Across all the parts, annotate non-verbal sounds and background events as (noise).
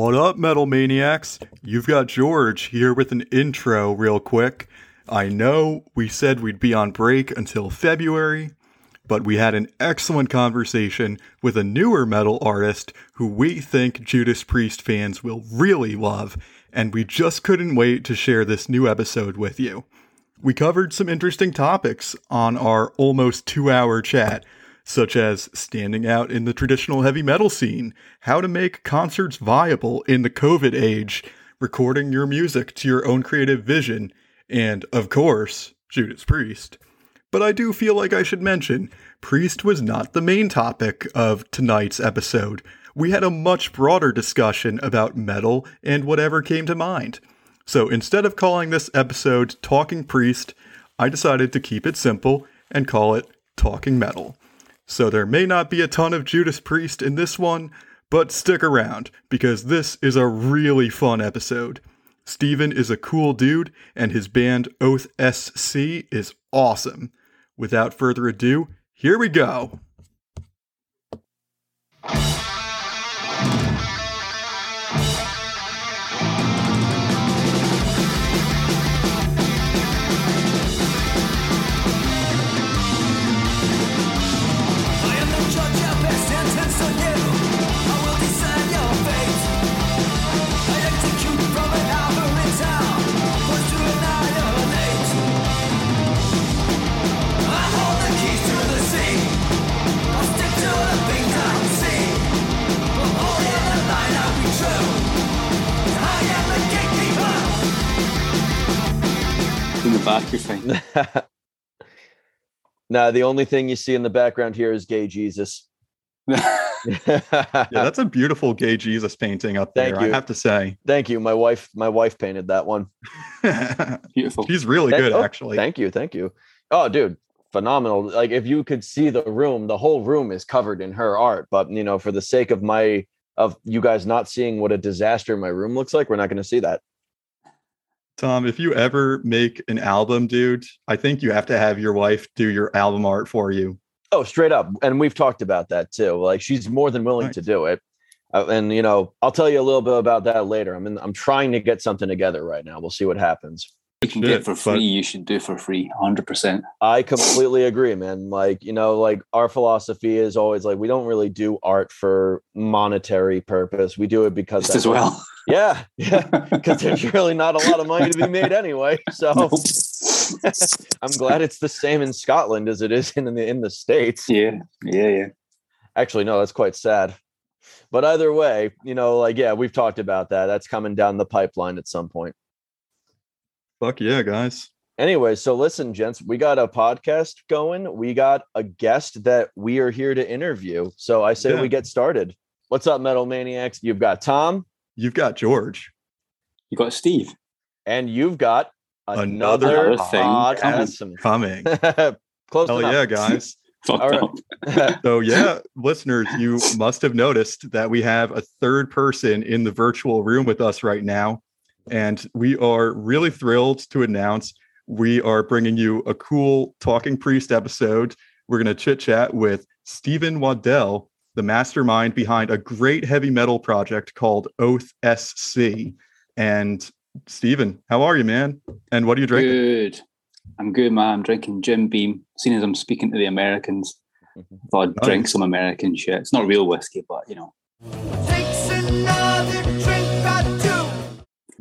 What up, Metal Maniacs? You've got George here with an intro, real quick. I know we said we'd be on break until February, but we had an excellent conversation with a newer metal artist who we think Judas Priest fans will really love, and we just couldn't wait to share this new episode with you. We covered some interesting topics on our almost two hour chat such as standing out in the traditional heavy metal scene, how to make concerts viable in the COVID age, recording your music to your own creative vision, and, of course, Judas Priest. But I do feel like I should mention, Priest was not the main topic of tonight's episode. We had a much broader discussion about metal and whatever came to mind. So instead of calling this episode Talking Priest, I decided to keep it simple and call it Talking Metal. So there may not be a ton of Judas Priest in this one, but stick around because this is a really fun episode. Steven is a cool dude, and his band Oath SC is awesome. Without further ado, here we go. The gatekeeper. In the back, you're fine. (laughs) Nah, the only thing you see in the background here is gay Jesus. (laughs) (laughs) Yeah, that's a beautiful gay Jesus painting up there, Thank I have to say. Thank you. My wife, my wife painted that one. Beautiful. He's really Thank- good, oh, actually. Thank you, thank you. Oh, dude, phenomenal! Like if you could see the room, the whole room is covered in her art. But you know, for the sake of my of you guys not seeing what a disaster my room looks like, we're not going to see that. Tom, if you ever make an album, dude, I think you have to have your wife do your album art for you. Oh, straight up, and we've talked about that too. Like she's more than willing to do it. Uh, and you know, I'll tell you a little bit about that later. I'm in, I'm trying to get something together right now. We'll see what happens. You can Shit, get for free, you should do for free, 100%. I completely agree, man. Like, you know, like our philosophy is always like we don't really do art for monetary purpose. We do it because Just as that's- well. (laughs) Yeah, yeah. Because there's really not a lot of money to be made anyway. (laughs) So (laughs) I'm glad it's the same in Scotland as it is in the in the States. yeah, yeah, yeah. Actually, no, that's quite sad. But either way, you know, like yeah, we've talked about that. That's coming down the pipeline at some point. Fuck yeah, guys. Anyway, so listen, gents, we got a podcast going. We got a guest that we are here to interview. So I say Yeah. we get started. What's up, Metal Maniacs? You've got Tom You've got George. You got Steve. and you've got Another another, thing podcast. Coming. (laughs) Close Hell enough. yeah, guys. (laughs) All right. (laughs) So, yeah, listeners, you must have noticed that we have a third person in the virtual room with us right now. And we are really thrilled to announce we are bringing you a cool Talking Priest episode. We're going to chit chat with Stephen Waddell, the mastermind behind a great heavy metal project called Oath SC. And Stephen, how are you, man? And what are you drinking? Good. I'm good, man. I'm drinking Jim Beam. Seeing as I'm speaking to the Americans, I thought (laughs) I'd drink some American shit. It's not real whiskey, but you know,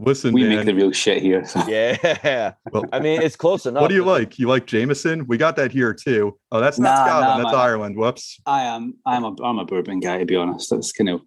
Listen, we man. make the real shit here. So. (laughs) (laughs) Yeah. well, I mean, it's close enough. what do you like? You like Jameson? We got that here too. Oh, that's not Nah, Scotland. nah, that's man. Ireland. Whoops. I am. I'm a. I'm a bourbon guy, to be honest. That's kind of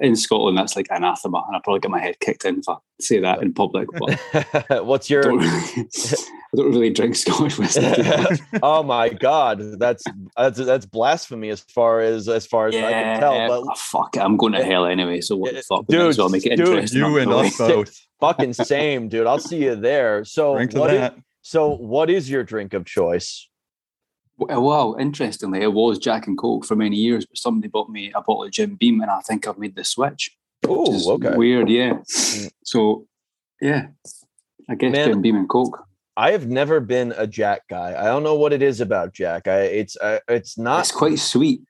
in Scotland. That's like anathema, and I probably get my head kicked in if I say that in public. But (laughs) What's your don't really, I don't really drink Scottish whiskey. to be honest. oh my god that's that's that's blasphemy as far as as far as i can tell oh, but fuck it. I'm going to hell anyway. So what the fuck? dude, Dude, so I'll make it dude, interesting. You and us both. Fucking same dude i'll see you there so Drink what is, so what is your drink of choice Well, interestingly, it was Jack and Coke for many years, but somebody bought me a bottle of Jim Beam, and I think I've made the switch. oh okay Weird, yeah. Mm. So, yeah, I guess Man, Jim Beam and Coke. i have never been a jack guy i don't know what it is about jack i it's uh, it's not It's quite sweet,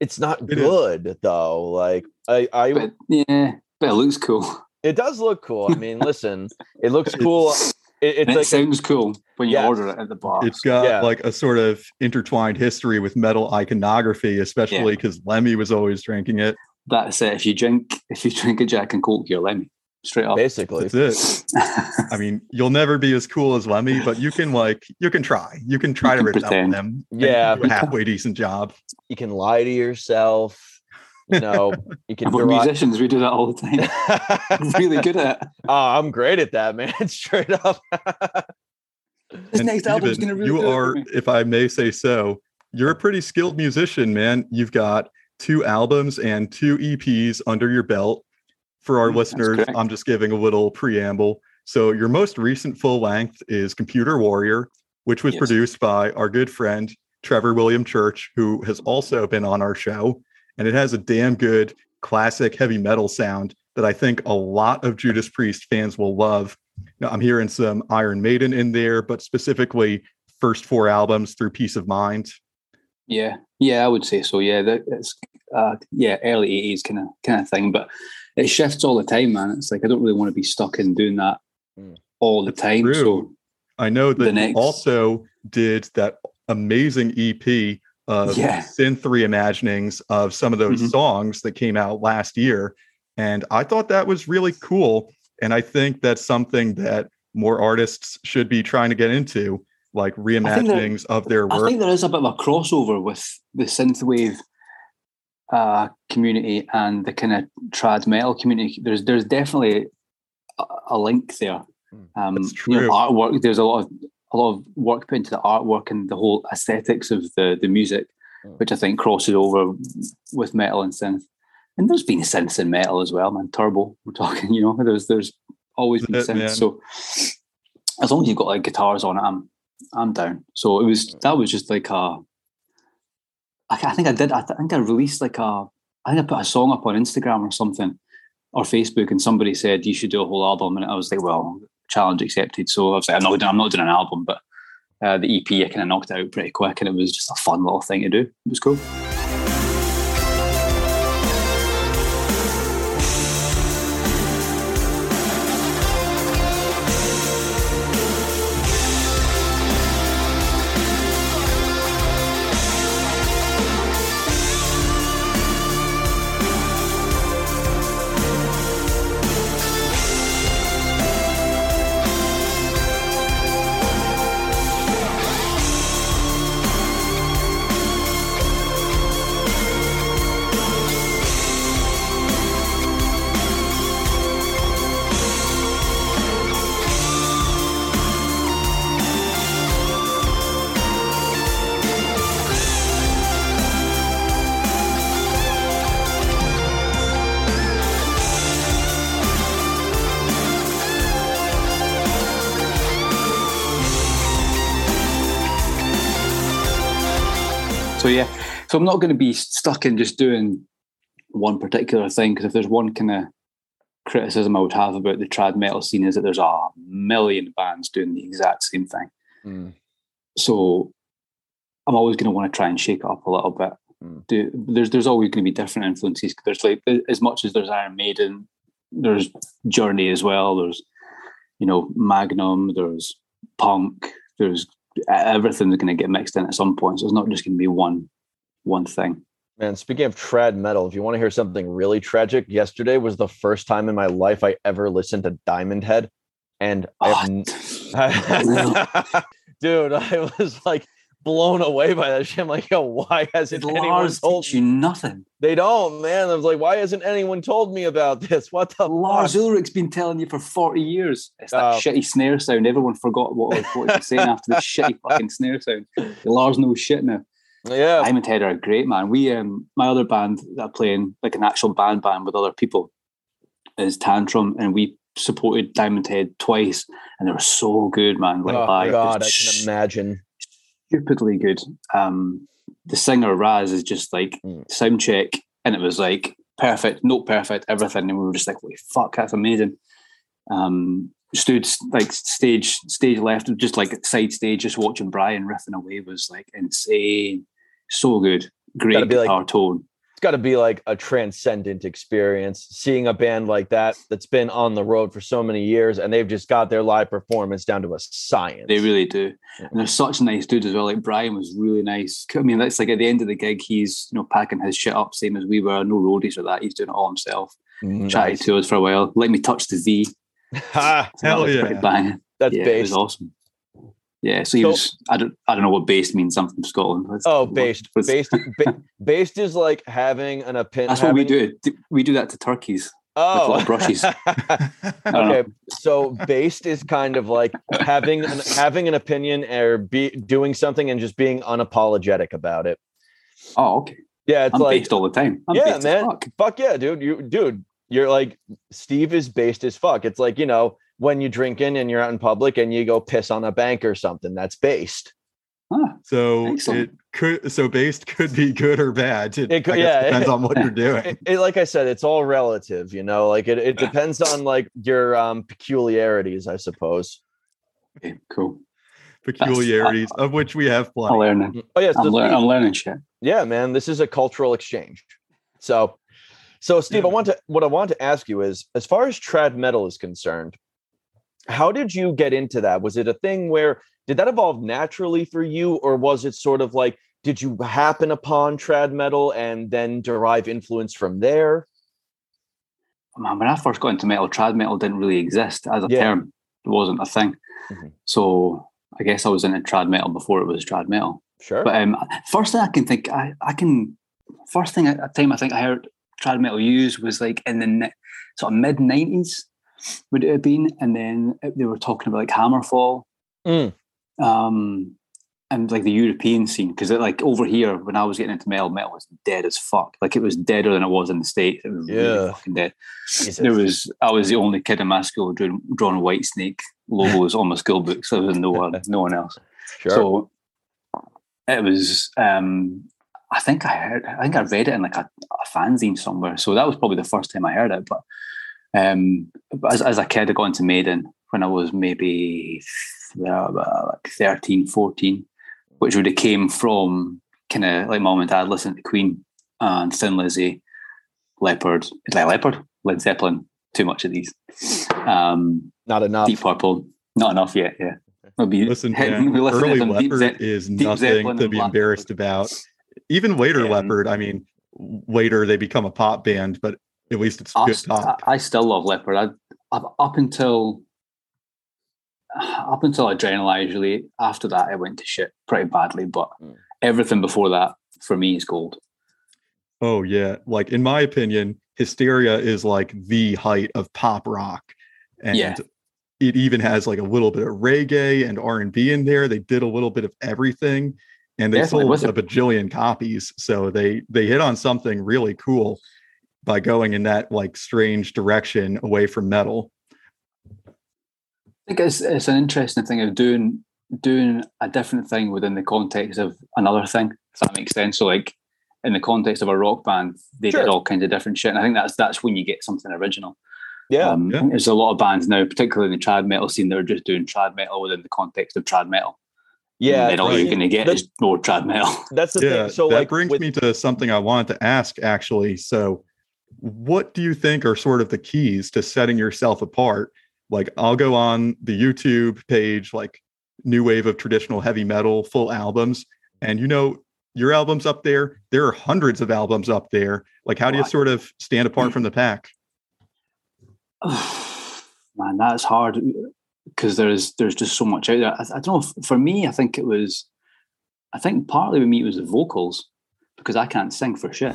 it's not It is. good though like i i but yeah, But it looks cool. It does look cool. I mean, listen, it looks cool. It, it's it like sounds cool when you Yes. order it at the bar. It's got Yeah. like a sort of intertwined history with metal iconography, especially because Lemmy was always drinking it. That's it. If you drink, if you drink a Jack and Coke, you're Lemmy. Straight up. basically. That's it. I mean, you'll never be as cool as Lemmy, but you can like you can try. You can try You to can resemble pretend. him. and Yeah. do a halfway decent job. You can lie to yourself. You know, you can And we're derive- musicians. We do that all the time. (laughs) Really good at it. (laughs) oh, I'm great at that, man. (laughs) Straight up. This And next album's Steven, going to really you are, if I may say so, you're a pretty skilled musician, man. You've got two albums and two EPs under your belt. For our Mm, listeners. I'm just giving a little preamble. So, your most recent full length is Computer Warrior, which was Yes. produced by our good friend Trevor William Church, who has also been on our show. And it has a damn good classic heavy metal sound that I think a lot of Judas Priest fans will love. Now, I'm hearing some Iron Maiden in there, but specifically first four albums through Piece of Mind. Yeah, yeah, I would say so. Yeah, that, it's uh, yeah, early eighties kind of kind of thing, but it shifts all the time, man. It's like I don't really want to be stuck in doing that Mm. all the That's time. true. So I know The that you next- also did that amazing EP of Yeah. synth reimaginings of some of those Mhm. songs that came out last year. And I thought that was really cool. And I think that's something that more artists should be trying to get into, like reimaginings of their work. I think there is a bit of a crossover with the synthwave uh, community and the kind of trad metal community. There's there's definitely a, a link there. Mm. Um, That's you know, true. artwork. There's a lot of a lot of work put into the artwork and the whole aesthetics of the the music, which I think crosses over with metal and synth. And there's been synths in metal as well, man. Turbo, we're talking. (laughs) You know, there's there's always been That's it, synths. man. So as long as you've got like guitars on it, I'm I'm down. So it was that was just like a. I, I think I did. I think I released like a. I think I put a song up on Instagram or something, or Facebook, and somebody said you should do a whole album, and I was like, well, challenge accepted. So obviously, I'm not, doing- I'm not doing an album, but uh, the EP I kind of knocked out pretty quick, and it was just a fun little thing to do. It was cool. So I'm not going to be stuck in just doing one particular thing because if there's one kind of criticism I would have about the trad metal scene is that there's a million bands doing the exact same thing. Mm. So I'm always going to want to try and shake it up a little bit. Mm. Do, there's there's always going to be different influences. There's like as much as there's Iron Maiden, there's Journey as well. There's you know Magnum. There's punk. There's everything's going to get mixed in at some point. So it's not just going to be one one thing. Man, speaking of trad metal, if you want to hear something really tragic, yesterday was the first time in my life I ever listened to Diamond Head. And I have n- (laughs) dude, I was like blown away by that shit. I'm like, yo, why hasn't Did anyone Lars told teach you nothing? They don't, man. I was like, why hasn't anyone told me about this? (laughs) What the Lars fuck? Ulrich's been telling you for 40 years. It's that Oh. shitty snare sound. Everyone forgot what, what he was saying after the (laughs) shitty fucking snare sound. Lars knows shit now. Yeah. Diamond Head are great, man. We um my other band that I play in, like an actual band band with other people, is Tantrum, and we supported Diamond Head twice, and they were so good, man. Like oh live, God, I can imagine. stupidly good. Um, the singer Ras is just like Mm. sound check, and it was like perfect, note perfect, everything, and we were just like, "Holy fuck, that's amazing." Um, stood like stage stage left, just like side stage, just watching Brian riffing away was like insane, so good, great Gotta be like- tone. it's got to be like a transcendent experience seeing a band like that that's been on the road for so many years and they've just got their live performance down to a science. They really do. Yeah. And they're such nice dudes as well. Like Brian was really nice. I mean, that's like at the end of the gig, he's you know packing his shit up, same as we were. No roadies or that. He's doing it all himself. Mm-hmm. Chatted Nice. to us for a while. Let me touch the Z. Ah, (laughs) ha, So Hell was yeah. banging. that's yeah, it was awesome. Yeah, so he So- was. I don't. I don't know what based means. I'm from Scotland. That's- Oh, based. was- Based (laughs) ba- based is like having an opinion. That's what we do. We do that to turkeys. Oh, little brushies. (laughs) don't know. okay, so based is kind of like having an, having an opinion or be doing something and just being unapologetic about it. Oh, okay. Yeah, it's I'm like based all the time. I'm yeah, based as man. fuck. Fuck yeah, dude. You dude, you're like Steve is based as fuck. It's like, you know, when you're drinking and you're out in public and you go piss on a bank or something, that's based. Ah, So Excellent. it could so based could be good or bad. It, It could- yeah. depends on what you're (laughs) doing. It, it- like I said, it's all relative, you know, like it, it (laughs) depends on like your um peculiarities, I suppose. okay, cool. Peculiarities of which we have I'm plenty. learning. Oh yeah, so I'm, lear- Steve- I'm learning shit. yeah, man, this is a cultural exchange. So so Steve, I want to what I want to ask you is as far as trad metal is concerned, how did you get into that? Was it a thing where did that evolve naturally for you, or was it sort of like did you happen upon trad metal and then derive influence from there? Man, when I first got into metal, trad metal didn't really exist as a Yeah. term. It wasn't a thing. Mhm. So I guess I was into trad metal before it was trad metal. Sure. But um, first thing I can think, I, I can, first thing at time I think I heard trad metal use was like in the sort of mid 90s, would it have been? And then they were talking about like Hammerfall. Mm. Um, and like the European scene, because like over here, when I was getting into metal, metal was dead as fuck. Like it was deader than it was in the States. It was really Yeah. fucking dead. Jesus. There was I was the only kid in my school drawing, drawing Whitesnake logos on my school books. There was no one, (laughs) no one else. sure. So it was. um I think I heard. I think I read it in like a, a fanzine somewhere. So that was probably the first time I heard it. But um, as, as a kid, I got into Maiden when I was maybe uh, like 13, 14, which would have came from kind of like mom and dad listening to Queen and Thin Lizzy, Leppard, like Leppard, Led Zeppelin. Too much of these. Um, Not enough. Deep Purple, not enough yet. Yeah, we'll be Listen, (laughs) man, to early Deep Leppard Ze- is Deep nothing Zeppelin to be embarrassed about. Even later Yeah. Leppard, I mean, later they become a pop band, but at least it's I, good pop. I still love Leppard. I, I've, up until up until Adrenalize, usually after that, I went to shit pretty badly. But Mm. everything before that, for me, is gold. Oh yeah, like in my opinion, Hysteria is like the height of pop rock, and Yeah. it even has like a little bit of reggae and R and B in there. They did a little bit of everything, and they Definitely, sold was a bajillion copies. So they they hit on something really cool by going in that like strange direction away from metal. I think it's it's an interesting thing of doing doing a different thing within the context of another thing. If that makes sense. So like in the context of a rock band, they Sure. did all kinds of different shit. And I think that's that's when you get something original. yeah. Um, Yeah. There's a lot of bands now, particularly in the trad metal scene, that are just doing trad metal within the context of trad metal. Yeah. And then all right. you're going to get That's- is more trad metal. (laughs) That's the yeah, thing. So that like brings with- me to something I wanted to ask actually. So, what do you think are sort of the keys to setting yourself apart? Like, I'll go on the YouTube page, like New Wave of Traditional Heavy Metal full albums, and you know, your album's up there. There are hundreds of albums up there. Like, how do you sort of stand apart from the pack? (sighs) Man, that's hard because there's there's just so much out there. I, I don't know. For me, I think it was. I think partly with me it was the vocals because I can't sing for shit.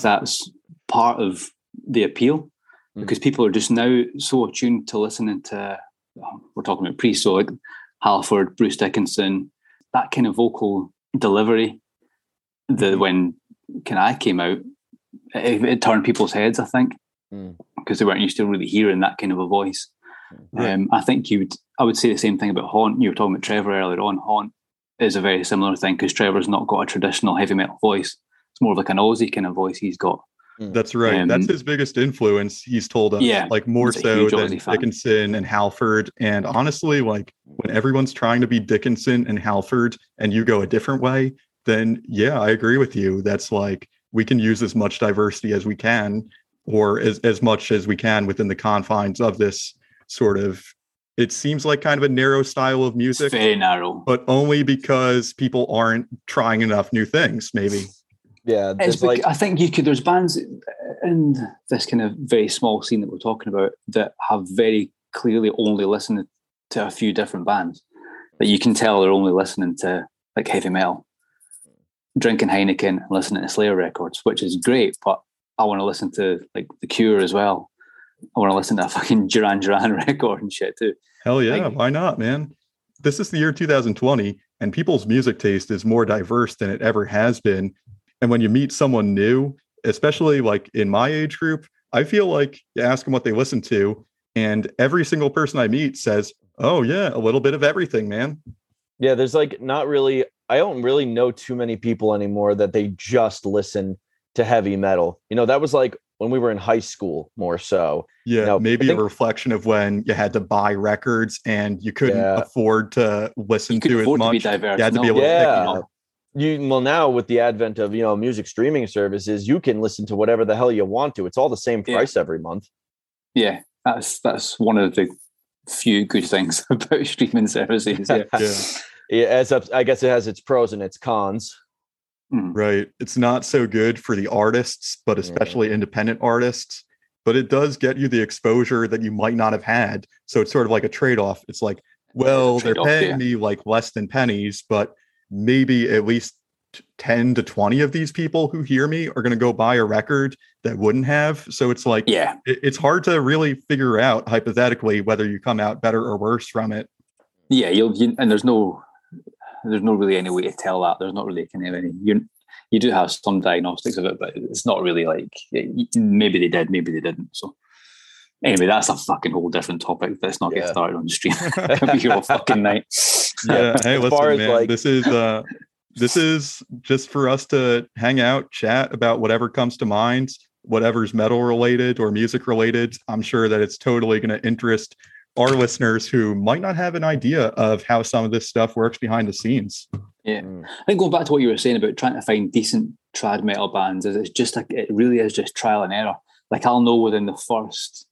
Think that's part of the appeal Mm. because people are just now so attuned to listening to. We're talking about Priest, so like Halford, Bruce Dickinson, that kind of vocal delivery. The when Can I came out, it, it turned people's heads. I think Mm. because they weren't used to really hearing that kind of a voice. Right. Um, I think you would. I would say the same thing about Haunt. You were talking about Trevor earlier on. Haunt is a very similar thing because Trevor's not got a traditional heavy metal voice. It's more of like an Ozzy kind of voice he's got. That's right. That's Um, his biggest influence. He's told us, Yeah, like more so than Dickinson and Halford. And honestly, like when everyone's trying to be Dickinson and Halford, and you go a different way, then yeah, I agree with you. That's like we can use as much diversity as we can, or as as much as we can within the confines of this sort of. It seems like kind of a narrow style of It's music, very narrow. but only because people aren't trying enough new things. Maybe. Yeah, It's it's like I think you could. There's bands in this kind of very small scene that we're talking about that have very clearly only listened to a few different bands. That you can tell they're only listening to like heavy metal, drinking Heineken and listening to Slayer records, which is great. But I want to listen to like The Cure as well. I want to listen to a fucking Duran Duran (laughs) record and shit too. Hell yeah, Like- why not, man? This is the year 2020, and people's music taste is more diverse than it ever has been. And when you meet someone new, especially like in my age group, I feel like you ask them what they listen to, and every single person I meet says, Oh, yeah, a little bit of everything, man. yeah, there's like not really. I don't really know too many people anymore that they just listen to heavy metal. You know, that was like when we were in high school more so. Yeah, No, I maybe think- a reflection of when you had to buy records and you couldn't Yeah. afford to listen You to it afford to be much. You had to be no. able to pick, Yeah. You well now with the advent of you know music streaming services, you can listen to whatever the hell you want to. It's all the same Yeah. price every month. Yeah, that's that's one of the few good things (laughs) about streaming services. Yeah. yeah. (laughs) Yeah, as up, I guess it has its pros and its cons. Mm. Right. It's not so good for the artists, but Yeah. especially independent artists. But it does get you the exposure that you might not have had. So it's sort of like a trade off. It's like, well, they're paying yeah. me like less than pennies, but maybe at least 10 to 20 of these people who hear me are going to go buy a record that wouldn't have. So it's like, Yeah, it- it's hard to really figure out hypothetically whether you come out better or worse from it. yeah. You'll you, and there's no there's no really any way to tell that. There's not really kind of any. You you do have some diagnostics of it, but it's not really like maybe they did, maybe they didn't. So anyway, that's a fucking whole different topic. Let's not Yeah. get started on the stream. Could (laughs) (laughs) be here all fucking night. yeah (laughs) hey As listen man like- this is uh this is just for us to hang out chat about whatever comes to mind whatever's metal related or music related i'm sure that it's totally going to interest our listeners who might not have an idea of how some of this stuff works behind the scenes Yeah. Mm. I think going back to what you were saying about trying to find decent trad metal bands, is it's just like it really is just trial and error. Like I'll know within the first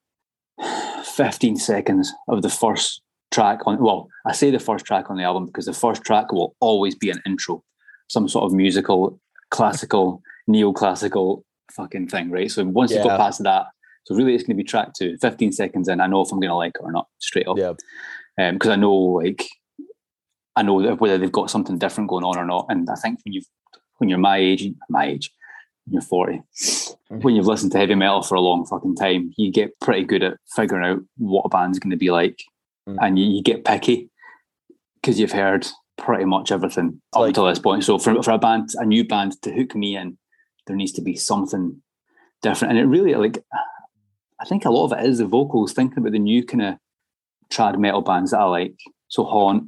15 seconds of the first track on well, I say the first track on the album because the first track will always be an intro, some sort of musical, classical, neoclassical fucking thing, right? So once you go past that, so really it's gonna be track two, 15 seconds in, I know if I'm gonna like it or not, straight up. Yeah, um, because I know like I know that whether they've got something different going on or not. And I think when you've when you're my age, my age, you're 40, when you've listened to heavy metal for a long fucking time, you get pretty good at figuring out what a band's going to be like, Mm. and you, you get picky because you've heard pretty much everything up like- until this point. So for for a band, a new band to hook me in, there needs to be something different, and it really like. I think a lot of it is the vocals, thinking about the new kind of trad metal bands that I like. So Haunt,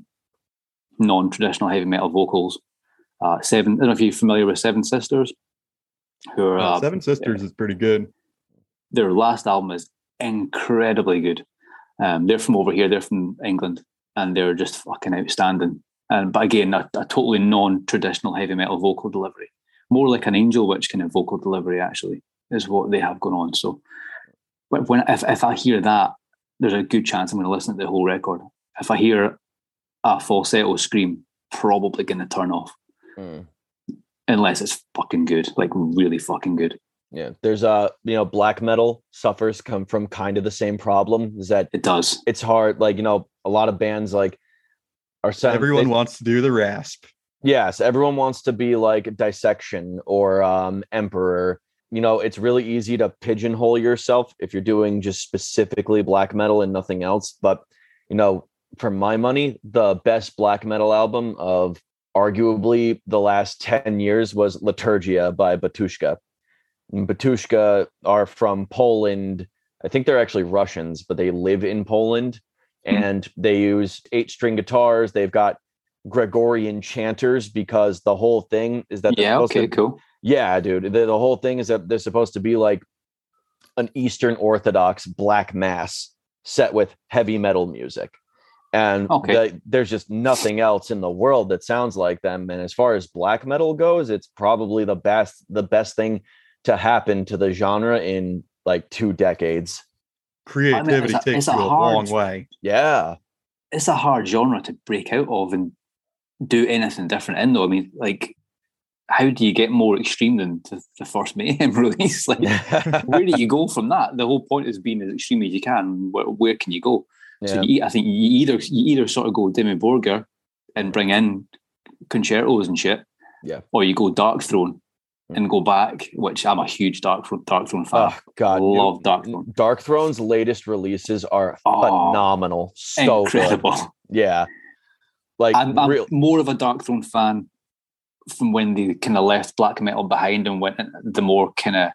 non-traditional heavy metal vocals. Uh, Seven. I don't know if you're familiar with Seven Sisters, who are Uh, seven sisters is pretty good their last album is incredibly good. Um, they're from over here. They're from England, and they're just fucking outstanding. And but again, a, a totally non-traditional heavy metal vocal delivery, more like an Angel Witch kind of vocal delivery. Actually, is what they have going on. So, when when- if if I hear that, there's a good chance I'm going to listen to the whole record. If I hear a falsetto scream, probably going to turn off Mm. Unless it's fucking good, like really fucking good. yeah. There's uh, you know, black metal suffers come from kind of the same problem. Is that It does. it's hard. Like you know, a lot of bands like are sound, everyone they- wants to do the rasp Yes, everyone wants to be like Dissection or um, Emperor, you know, it's really easy to pigeonhole yourself if you're doing just specifically black metal and nothing else. But, you know, for my money, the best black metal album of arguably the last 10 years was Litourgiya by Batushka. And Batushka are from Poland. I think they're actually Russians, but they live in Poland Hmm. and they use eight string guitars. They've got Gregorian chanters because the whole thing is that Yeah, supposed to- okay, cool. yeah, dude. The, the whole thing is that they're supposed to be like an Eastern Orthodox black mass set with heavy metal music. And Okay. the- there's just nothing else in the world that sounds like them. And as far as black metal goes, it's probably the best the best thing to happen to the genre in like two decades. Creativity a- takes it's a you a hard- long way. Yeah. It's a hard genre to break out of and do anything different in though. I mean, like how do you get more extreme than the, the first Mayhem (laughs) release? Like (laughs) where do you go from that? The whole point is being as extreme as you can. Where, where can you go? So Yeah. you, I think you either you either sort of go Dimmu Borgir and bring in concertos and shit, Yeah. or you go Darkthrone Mm. and go back, which I'm a huge Darkthrone, Dark Throne fan. Oh God, dude. love Dark Throne. Darkthrone's latest releases are Oh, phenomenal. So good. Incredible. Yeah. Like I'm, I'm real more of a Darkthrone fan from when they kind of left black metal behind and went the more kind of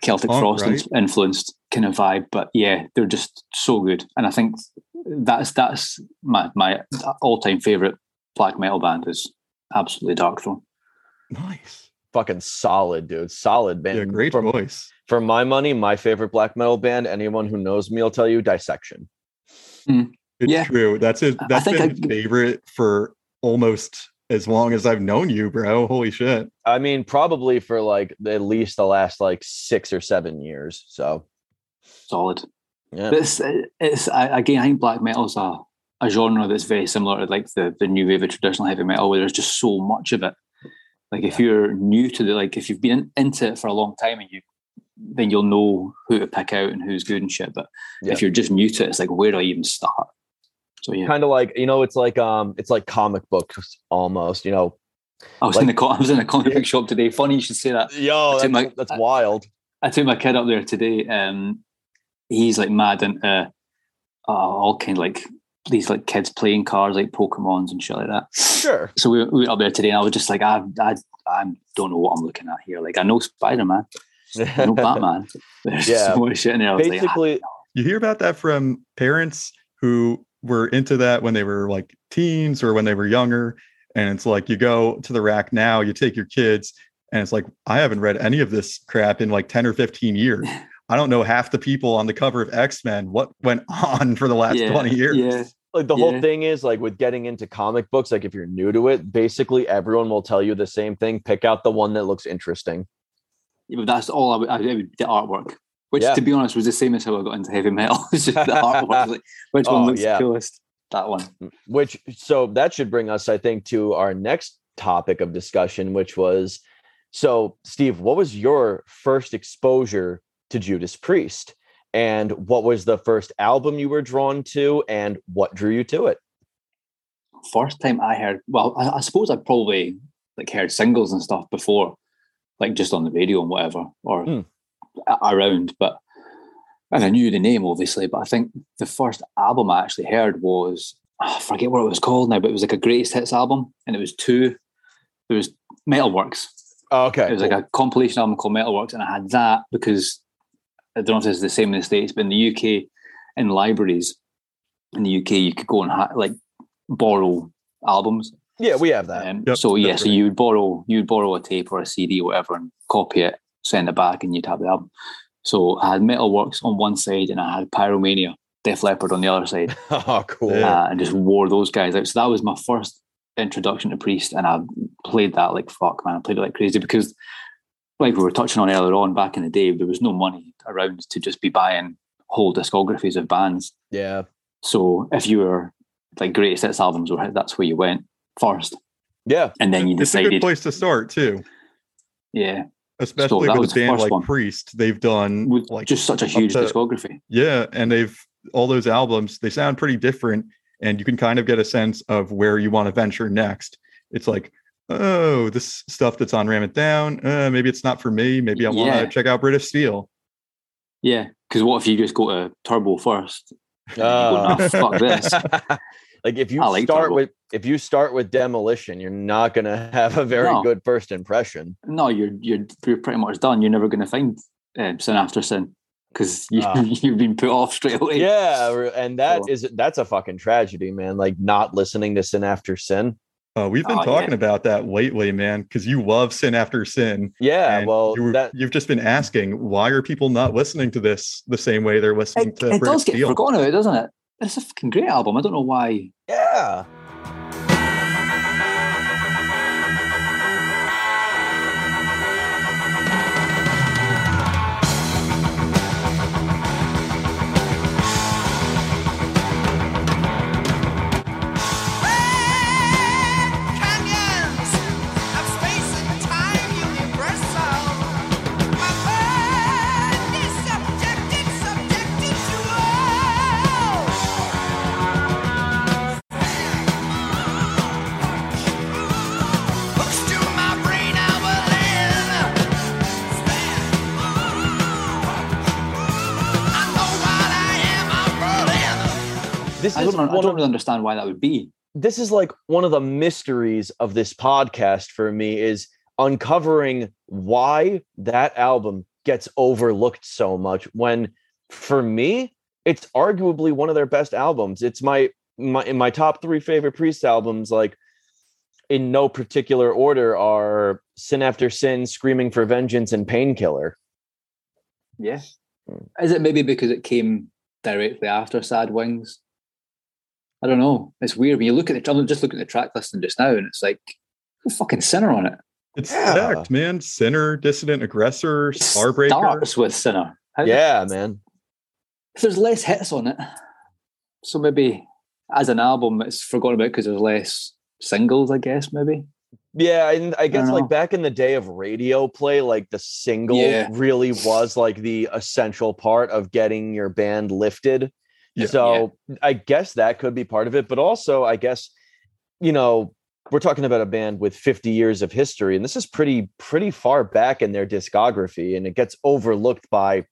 Celtic Punk, Frost right? influenced kind of vibe. But yeah, they're just so good, and I think that's that's my my all time favorite black metal band is absolutely Darkthrone. Nice. fucking solid, dude. Solid band. Yeah, great for, voice. for my money, my favorite black metal band, anyone who knows me will tell you Dissection. Hmm. It's Yeah. true. That's it. I That's think been I- my favorite for almost as long as I've known you, bro. Holy shit. I mean, probably for like at least the last like six or seven years. So Solid. yeah. But it's it's I, again, I think black metal's a a genre that's very similar to like the the new wave of traditional heavy metal, where there's just so much of it. Like if you're new to the like if you've been in, into it for a long time and you then you'll know who to pick out and who's good and shit. But Yeah. if you're just new to it, it's like where do I even start? So yeah, Kind of like, you know, it's like um it's like comic books almost, you know. I was like- in the co- I was in a comic book shop today. Funny you should say that. Yo, that's, my- that's wild. I took my kid up there today. Um, he's like mad into uh, all kind of like these like kids playing cards like Pokemons and shit like that. Sure. So we, we were up there today, and I was just like, I, I, I don't know what I'm looking at here. Like, I know Spider Man, I know (laughs) Batman. (laughs) There's Yeah. so much shit in there. I was like, Basically, You hear about that from parents who were into that when they were like teens or when they were younger. And it's like you go to the rack now, you take your kids, and it's like, I haven't read any of this crap in like 10 or 15 years. (laughs) I don't know half the people on the cover of X Men. What went (laughs) on for the last yeah, 20 years? Yeah, like the whole thing is like with getting into comic books, like if you're new to it, basically everyone will tell you the same thing. Pick out the one that looks interesting. Yeah, but that's all I would, I would the artwork. Which, Yeah. to be honest, was the same as how I got into heavy metal. (laughs) it's just the artwork. (laughs) Like, which Oh, one looks yeah. coolest? That one. which so that should bring us i think to our next topic of discussion which was so steve what was your first exposure to judas priest and what was the first album you were drawn to and what drew you to it first time I heard, well, I, I suppose I probably like heard singles and stuff before, like just on the radio and whatever, or Hmm. A- around. But and I knew the name obviously. But I think the first album I actually heard was ah, I forget what it was called now, but it was like a greatest hits album, and it was two. There was Metalworks. okay It was like a compilation album called Metalworks, and I had that because I don't know if it's the same in the states, but in the UK, in libraries in the UK, you could go and ha- like borrow albums. yeah we have that Um, Yep, so yeah, so you would borrow you would borrow a tape or a CD or whatever and copy it, send it back, and you'd have the album. So I had Metalworks on one side and I had Pyromania, Def Leppard on the other side, (laughs) oh cool uh, and just wore those guys out. So that was my first introduction to Priest, and I played that like fuck, man. I played it like crazy because, like we were touching on earlier on, back in the day, there was no money around to just be buying whole discographies of bands. yeah So if you were like greatest hits albums, were that's where you went first, yeah and then you it's a good decided, place to start too, yeah, especially that with was a the band like one. Priest. They've done with like just such a huge to- discography. Yeah, and they've all those albums, they sound pretty different and you can kind of get a sense of where you want to venture next. It's like, oh, this stuff that's on Ram It Down, uh, maybe it's not for me. Maybe I want Yeah. to check out British Steel. Yeah, because what if you just go to Turbo first? And you go, Ah. nah, fuck this. (laughs) like if you I like start with if you start with demolition, you're not gonna (laughs) have a very No. good first impression. No, you're you're you're pretty much done. You're never going to find um, sin after sin because (laughs) you, Ah. you've been put off straight away. Yeah, and that So- is that's a fucking tragedy, man. Like not listening to Sin After Sin. Uh, we've been Oh, yeah. talking about that lately, man, because you love Sin After Sin. Yeah, well, you were, that you've just been asking, why are people not listening to this the same way they're listening It, to it British does get Steel? forgotten about, doesn't it? It's a fucking great album. I don't know why. yeah. Don't, I don't really understand why that would be. this is like one of the mysteries of this podcast for me is uncovering why that album gets overlooked so much when for me it's arguably one of their best albums it's my my in my top three favorite priest albums like in no particular order are sin after sin screaming for vengeance and painkiller Yeah. Hmm. Is it maybe because it came directly after Sad Wings? I don't know. It's weird when you look at the. I'm just looking at the track listing just now, and it's like a fucking sinner on it. It's Yeah. stacked, man. Sinner, Dissident Aggressor, It Starbreaker. starts with sinner. How- yeah man There's less hits on it, so maybe as an album, it's forgotten about because there's less singles. I guess maybe. Yeah, and I guess don't like back in the day of radio play, like the single Yeah. really was like the essential part of getting your band lifted. Yeah. So I guess that could be part of it, but also I guess you know we're talking about a band with 50 years of history, and this is pretty pretty far back in their discography, and it gets overlooked by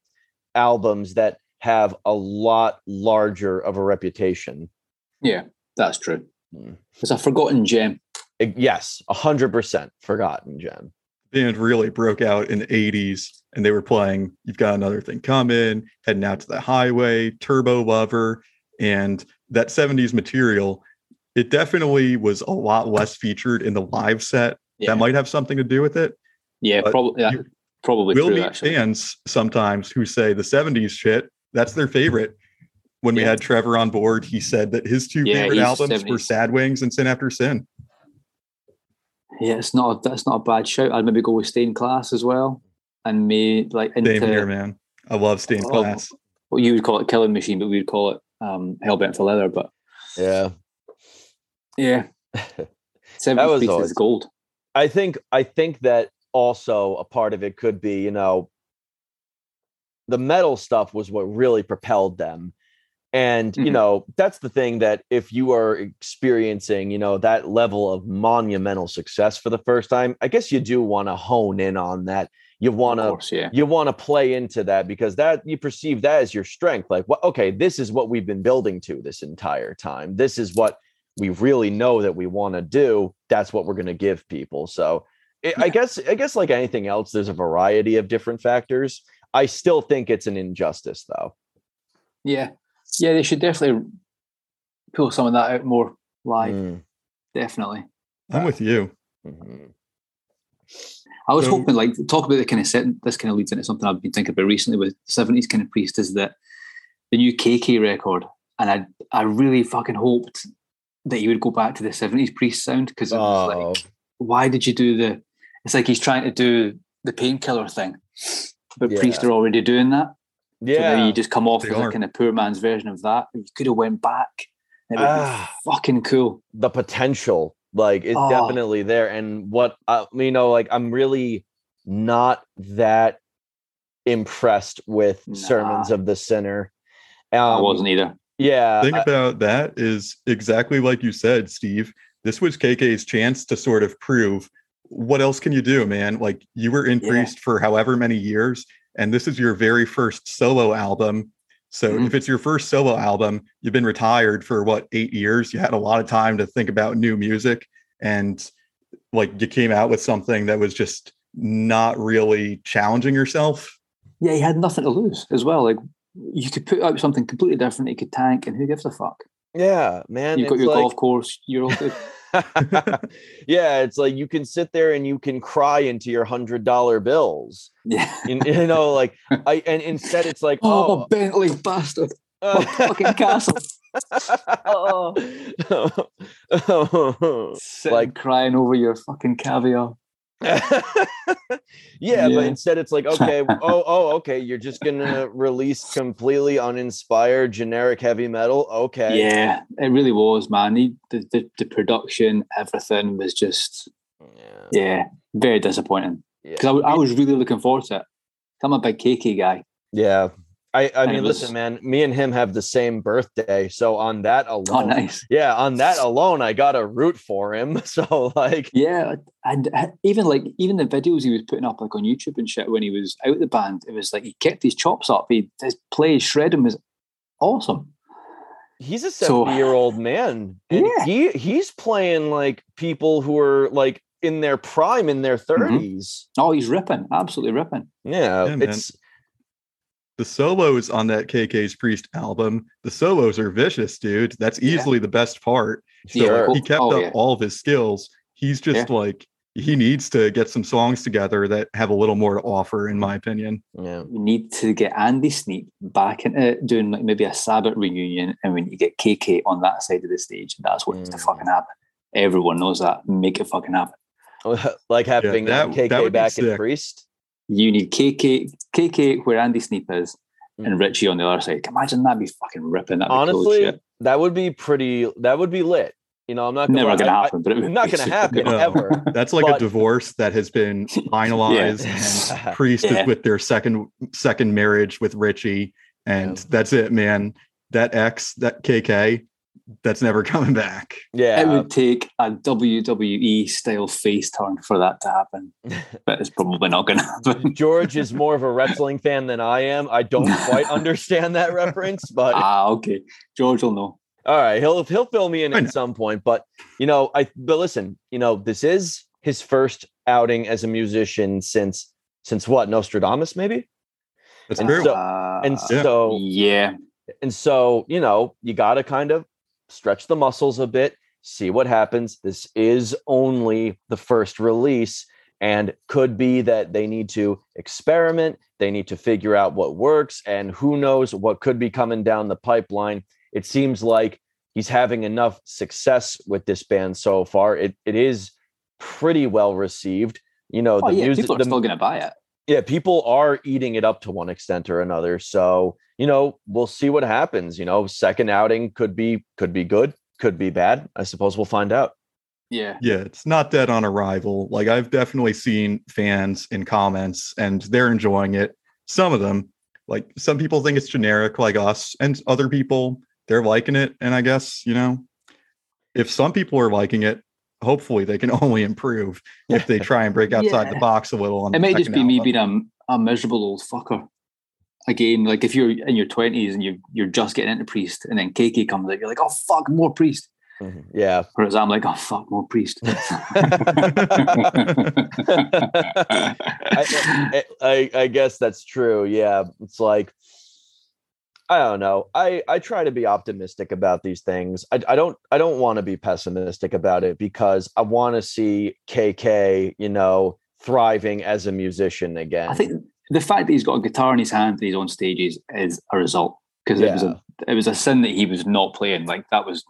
albums that have a lot larger of a reputation. Yeah, that's true. Hmm. It's a forgotten gem. It- yes, hundred percent forgotten gem. Band really broke out in the 80s and they were playing You've Got Another Thing Coming, Heading Out to the Highway, Turbo Lover, and that 70s material. It definitely was a lot less featured in the live set. Yeah, That might have something to do with it. yeah, probably. Yeah, you probably we'll true. meet Actually, fans sometimes who say the 70s shit, that's their favorite. When we had Trevor on board, he said that his two Yeah, favorite albums were Sad Wings and Sin After Sin. Yeah, it's not. A, that's not a bad shout. I'd maybe go with Stained Class as well, and may like into Same here, man. I love Stained Oh, Glass. what you would call it Killing Machine, but we would call it um, Hellbent for Leather. But Yeah. yeah, (laughs) seventy was pieces always- gold. I think I think that also a part of it could be, you know, the metal stuff was what really propelled them. And, you Mhm. know, that's the thing that if you are experiencing, you know, that level of monumental success for the first time, I guess you do want to hone in on that. You want to yeah, you want to play into that because that you perceive that as your strength like okay this is what we've been building to this entire time. This is what we really know that we want to do. That's what we're going to give people. So it, i guess i guess like anything else there's a variety of different factors. I still think it's an injustice though. Yeah, yeah. They should definitely pull some of that out more live. Mm, Definitely. I'm with you. mhm. I was So- hoping, like, talk about the kind of set. This kind of leads into something I've been thinking about recently with seventies kind of priest is that the new KK record, and I, I really fucking hoped that you would go back to the seventies priest sound because it was Oh. like, why did you do the? It's like he's trying to do the painkiller thing, but priest Yeah. are already doing that. So yeah you just come off They as are. a kind of poor man's version of that. You could have went back. It would Ah. be fucking cool. the potential like it's Oh. definitely there and what I, you know like i'm really not that impressed with sermons of the sinner um I wasn't either. yeah thing I- about that is exactly like you said, Steve. this was KK's chance to sort of prove what else can you do, man? Like you were in Yeah. Priest for however many years, and this is your very first solo album. So Mhm. if it's your first solo album, you've been retired for what eight years. You had a lot of time to think about new music, and like you came out with something that was just not really challenging yourself. Yeah, he had nothing to lose as well. Like you could put out something completely different. He could tank, and who gives a fuck? Yeah, man. You've got your like- golf course. You're all good. (laughs) (laughs) yeah, it's like you can sit there and you can cry into your hundred dollar bills. yeah. And, you know, like I and instead it's like, Oh, oh, Bentley bastard! Fucking castle. (laughs) Oh. (laughs) Like- crying over your fucking caviar. (laughs) yeah, but instead it's like, okay, oh, oh, okay, you're just gonna release completely uninspired generic heavy metal. Okay. Yeah, it really was, man. He, the, the the production, everything was just Yeah. yeah, very disappointing. Yeah. Because I was really looking forward to it. I'm a big KK guy. Yeah. I, I mean, was- listen, man, me and him have the same birthday. So on that alone, Oh, nice. yeah, on that alone, I got to root for him. (laughs) So, like, Yeah, and uh, even like even the videos he was putting up like on YouTube and shit when he was out the band, it was like he kept his chops up. He his play shredding was awesome. he's a So- 70 year old man. And Yeah. he he's playing like people who are like in their prime in their Mm-hmm. 30s. Oh, he's ripping, absolutely ripping. Yeah. Yeah, man. It's The solos on that KK's Priest album, the solos are vicious, dude. That's Yeah. easily the best part. So Sure. like, he kept Oh, up yeah. all of his skills. He's just like he needs to get some songs together that have a little more to offer, in my opinion. yeah. We need to get Andy Sneap back into doing like maybe a Sabbath reunion, and we need to get KK on that side of the stage. That's what needs to Mm. fucking happen. Everyone knows that. Make it fucking happen. (laughs) like having that- uh, that KK would be back in. Priest. You need KK, KK where Andy Sneap is, Mm. and Richie on the other side. Imagine that'd be fucking ripping. That'd be cool Honestly, that would be pretty, that would be lit. You know, I'm not never gonna I- I- happen. but it would not gonna happen. No. ever. That's like But- a divorce that has been (laughs) finalized, and (laughs) Priest Yeah. is with their second second marriage with Richie, and Yeah. that's it, man. That ex, that KK, that's never (laughs) coming back. Yeah. It would take a WWE style face turn for that to happen, (laughs) but it's probably not going to happen. (laughs) George is more of a wrestling fan than I am. I don't quite understand that reference, but ah, okay. George will know. all right, he'll he'll fill me in I at some point. But you know, I but listen, you know, this is his first outing as a musician since since what Nostradamus maybe, That's And true. so- Uh, and Yeah. so yeah, and so you know you got to kind of stretch the muscles a bit, see what happens. This is only the first release. And could be that they need to experiment, they need to figure out what works, and who knows what could be coming down the pipeline it seems like he's having enough success with this band so far. It it is pretty well received. You know, oh, the yeah. music, People are the- still going to buy it. Yeah, people are eating it up to one extent or another. So you know, we'll see what happens. You know, second outing could be could be good, could be bad. I suppose we'll find out. Yeah, Yeah, it's not dead on arrival. Like I've definitely seen fans in comments and they're enjoying it. Some of them, like some people think it's generic like us, and other people they're liking it. And I guess, you know, if some people are liking it, hopefully they can (laughs) only improve if they try and break outside the box a little. On it may just second be me album. being a, a miserable old fucker. Again, like if you're in your twenties and you you're just getting into priest, and then KK comes out, you're like, oh fuck, more priest. Mhm. Yeah. Whereas I'm like, oh fuck, more priest. (laughs) I, I, I I guess that's true. Yeah, it's like I don't know. I I try to be optimistic about these things. I I don't I don't want to be pessimistic about it because I want to see KK, you know, thriving as a musician again. I think the fact that he's got a guitar in his hand and he's on stages is a result because it was a it was a sin that he was not playing. Like that was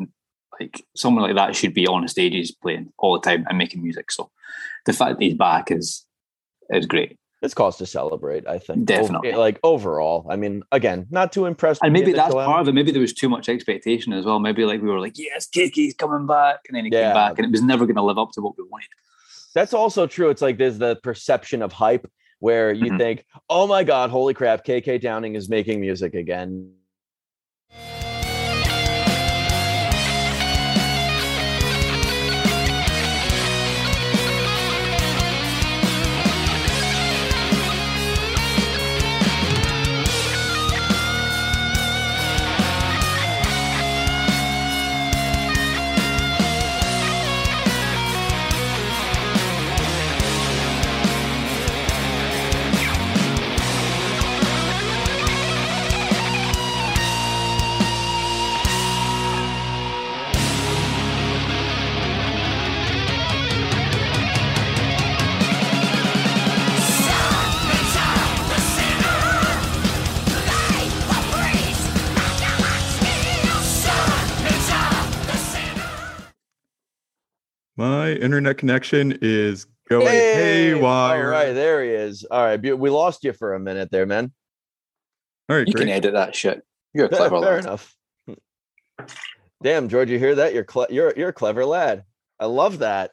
like someone like that should be on stages playing all the time and making music. So the fact that he's back is is great. It's cause to celebrate. I think Definitely. Like overall. I mean, again, not too impressed. And maybe that's part of it. Maybe there was too much expectation as well. Maybe like we were like, yes, KK's coming back, and then he Yeah. came back, and it was never going to live up to what we wanted. that's also true. It's like there's the perception of hype where you Mhm. think, oh my God, holy crap, KK Downing is making music again. My internet connection is going Hey! haywire. All right, there he is. All right, we lost you for a minute there, man. All right, You great. can edit that shit. You're a Fair, (laughs) clever fair lad. enough. Damn, George, you hear that? You're cle- you're you're a clever lad. I love that.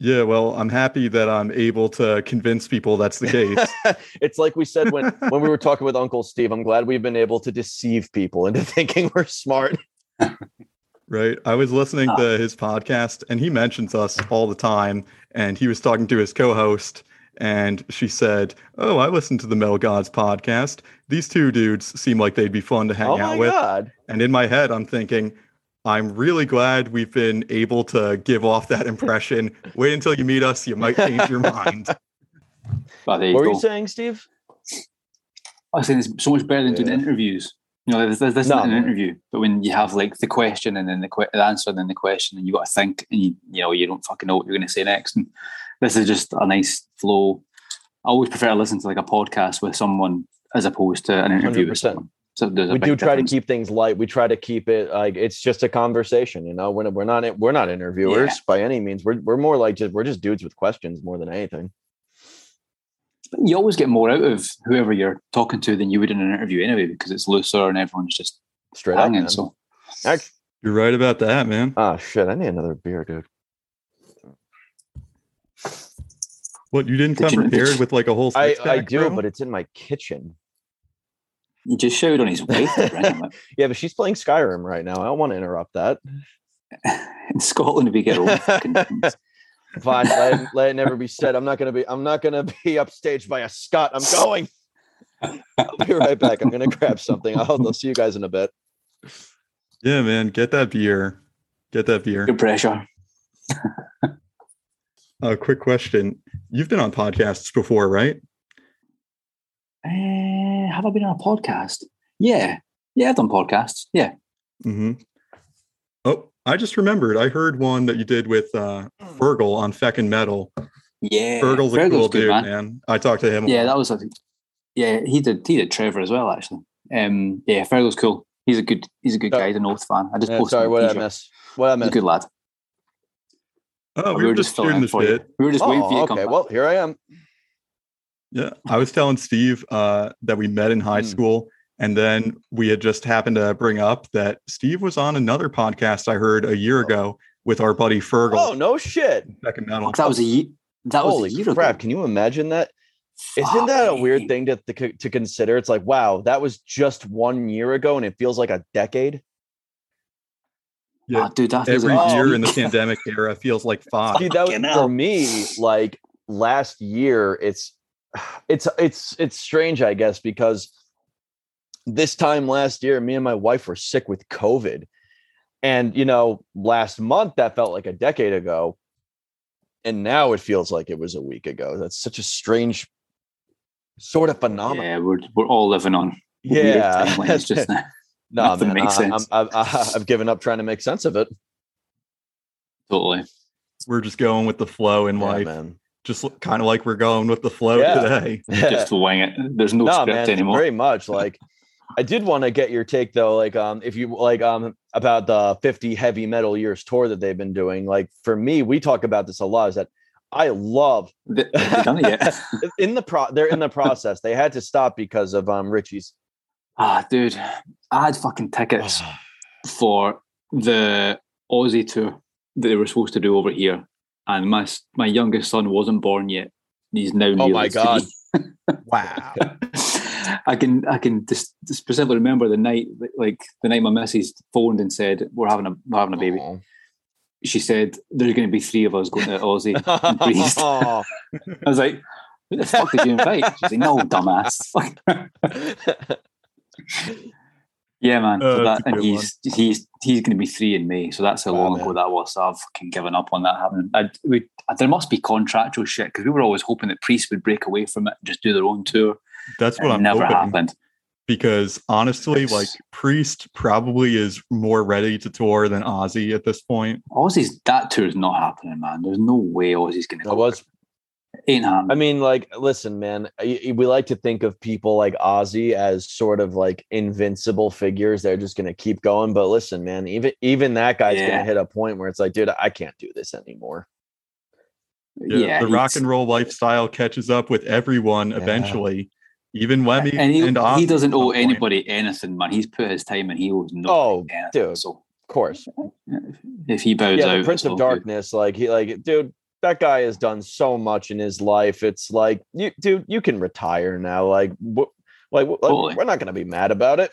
Yeah, well, I'm happy that I'm able to convince people that's the case. (laughs) it's like we said when (laughs) when we were talking with Uncle Steve. I'm glad we've been able to deceive people into thinking we're smart. Right? I was listening Ah. to his podcast and he mentions us all the time. And he was talking to his co host and she said, Oh, I listened to the Metal Gods podcast. These two dudes seem like they'd be fun to hang oh out my with. god! And in my head, I'm thinking, I'm really glad we've been able to give off that impression. Wait until you meet us, you might change your mind. (laughs) But you What were you saying, Steve? I was saying it's so much better than doing interviews. You know, this, this No, isn't an interview, but when you have like the question and then the, que- the answer and then the question, and you got to think, and you you know you don't fucking know what you're going to say next. And this is just a nice flow. I always prefer to listen to like a podcast with someone as opposed to an interview 100%. someone. So we do try difference. to keep things light. We try to keep it like it's just a conversation. You know, we're not, we're not we're not interviewers Yeah. by any means. We're we're more like just we're just dudes with questions more than anything. You always get more out of whoever you're talking to than you would in an interview anyway, because it's looser and everyone's just Straight up. hanging. man. So Act- You're right about that, man. Ah, shit! I need another beer, dude. What, you didn't Did come you- prepared with like a whole I I do, bro? but it's in my kitchen. you just showed on his wife to bring him. (laughs) Yeah, but she's playing Skyrim right now. I don't want to interrupt that. (laughs) In Scotland, we get all (laughs) fucking Fine, let, it- let it never be said. I'm not gonna be. I'm not gonna (laughs) be upstaged by a Scot. I'm going. I'll be right back. I'm gonna grab something. I'll, I'll see you guys in a bit. Yeah, man, get that beer. Get that beer. good pressure. A (laughs) quick question. You've been on podcasts before, right? Uh, have I been on a podcast? Yeah. Yeah, I've done podcasts. Yeah. hmm Oh, I just remembered. I heard one that you did with uh Fergal on Feckin' Metal. Yeah. Fergal's a Fergal's cool good, dude, man. man. I talked to him. Yeah, lot. that was a yeah, he did he did Trevor as well, actually. Um yeah, Fergal's cool. He's a good he's a good Oh. guy, he's an oath fan. I just Yeah, posted sorry, him a what did I t-shirt. miss? What did I He's a good lad. Oh, we, were just filling shooting in the for you. shit. We were just waiting for you Oh, to come okay. Well, here I am. Yeah, I was telling Steve uh, that we met in high Hmm. school, and then we had just happened to bring up that Steve was on another podcast I heard a year ago with our buddy Fergal. Oh no shit! Feckin' Metal. that was a ye- that was Holy a year crap! ago. Can you imagine that? Isn't that a weird thing to, to to consider? It's like, wow, that was just one year ago, and it feels like a decade. Yeah, Ah, dude, that feels Every like- year in the (laughs) pandemic era feels like five. See, that was, for me, like last year, it's it's (sighs) it's it's strange, I guess, because this time last year, me and my wife were sick with COVID, and you know, last month that felt like a decade ago, and now it feels like it was a week ago. That's such a strange sort of phenomenon. Yeah, we're we're all living on Yeah, timelines just (laughs) now. no, Nothing man, makes I, I'm, sense. I've, I've given up trying to make sense of it. Totally. We're just going with the flow in Yeah, life, man. just kind of like we're going with the flow Yeah. today. Just (laughs) wing it. There's no, no script man anymore. very much like i did want to get your take though like um if you like um about the 50 heavy metal years tour that they've been doing like for me we talk about this a lot is that i love done it yet. (laughs) in the pro they're in the process they had to stop because of um richie's ah, dude, I had fucking tickets for the Ozzy tour that they were supposed to do over here, and my my youngest son wasn't born yet. He's now. Oh my. God. (laughs) Wow. I can I can just just specifically remember the night like the night my missus phoned and said we're having a we're having a baby. Aw. She said there's going to be three of us going to Ozzy. and Priest. Aw. I was like, who the fuck did you invite? She's like, no, dumbass. (laughs) yeah, man. Uh, so that, and good he's he's he's going to be three in May, so that's how Wow, long ago that was. So I've fucking given up on that happening. I, we, there must be contractual shit because we were always hoping that Priest would break away from it and just do their own tour. That's what I'm never hoping. happened. Because honestly, Yes. like Priest probably is more ready to tour than Ozzy at this point. Ozzy's that tour is not happening, man. There's no way Ozzy's going to that go. was Ain't happening. I mean, like, listen, man. y- y- We like to think of people like Ozzy as sort of like invincible figures. They're just gonna keep going. But listen, man, even even that guy's Yeah. gonna hit a point where it's like, dude, I can't do this anymore. Yeah, the rock and roll lifestyle catches up with everyone Yeah. eventually. Even Lemmy and he, and he doesn't at some owe point. anybody anything, man. He's put his time and he owes no Oh, anything. dude. So Of course. (laughs) if he bows yeah, out, the Prince of all good. Darkness, like he, like, dude, that guy has done so much in his life. It's like, you, dude, you can retire now. Like, wh- like, like, Totally. we're not gonna be mad about it.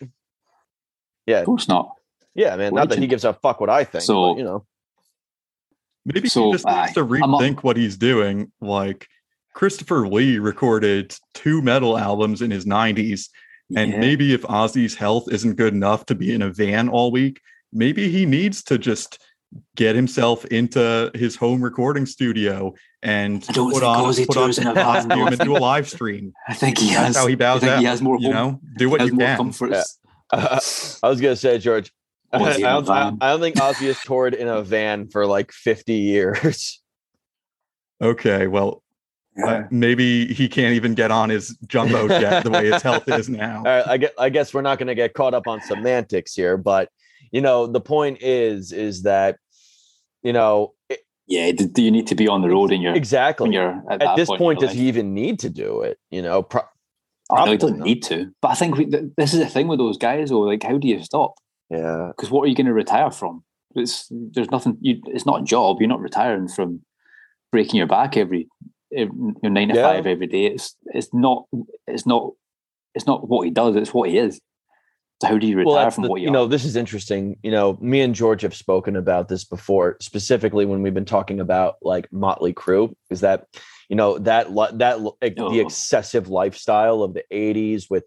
Yeah, Of course not. yeah, man. Not that he gives a fuck what I think. So- but, you know, Maybe So, he just needs aye, to I'm a- rethink what he's doing. Like Christopher Lee recorded two metal albums in his 90s, and Yeah. maybe if Ozzy's health isn't good enough to be in a van all week, maybe he needs to just get himself into his home recording studio and don't put on, Ozzy put on tours in a van, costume and do a live stream. (laughs) I think he That's has. how he bows I think out. he has more you home- know, do what has you more can. comforts. (laughs) I was gonna say, George. (laughs) I, Was he in a don't, I. I don't think Ozzy has toured in a van for like 50 years. Okay, well, uh, maybe he can't even get on his jumbo (laughs) jet the way his health is now. All right, I guess, I guess we're not going to get caught up on semantics here, but you know, the point is, is that you know it- Yeah, do, do you need to be on the road in your exactly you're at, at this point? point. in your Does life? he even need to do it? You know, pro- I know he Probably doesn't not. need to, but I think we, th- this is the thing with those guys. Though, like, how do you stop? yeah, Because what are you going to retire from? It's there's nothing. You, it's not a job. You're not retiring from breaking your back every, every your nine to Yeah. five every day. It's it's not it's not it's not what he does. It's what he is. So how do you retire well, from the- what you, you know, this is interesting. You know, me and George have spoken about this before, specifically when we've been talking about like Motley Crue. Is that you know that that Oh. the excessive lifestyle of the '80s with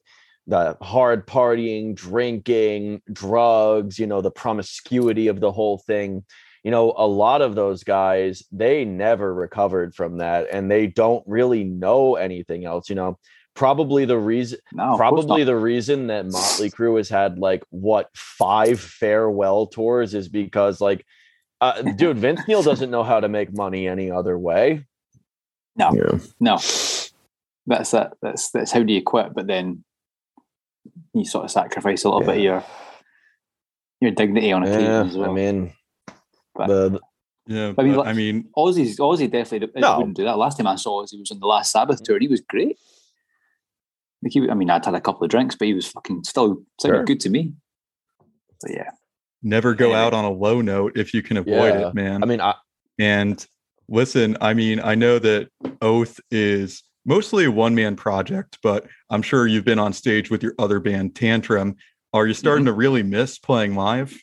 the hard partying, drinking, drugs. You know, the promiscuity of the whole thing. You know, a lot of those guys they never recovered from that, and they don't really know anything else. You know, probably the reason no, probably the reason that Motley Crue has had like what five farewell tours is because like uh, dude Vince Neil doesn't know how to make money any other way. No. Yeah. no. That's that. That's that's how do you quit? But then you sort of sacrifice a little bit of your your dignity on occasion Yeah, as well. I mean But- the Yeah, I mean, but, like- I mean, Ozzy's Ozzy definitely No. wouldn't do that. Last time I saw Ozzy was on the last Sabbath tour. and He was great. Like he, I mean, I'd had a couple of drinks, but he was fucking still sounded Sure. good to me. But yeah, never go Anyway. out on a low note if you can avoid Yeah. it, man. I mean I, And listen, I mean, I know that Oath is mostly a one man project, but I'm sure you've been on stage with your other band, Tantrum. Are you starting Mm-hmm. to really miss playing live?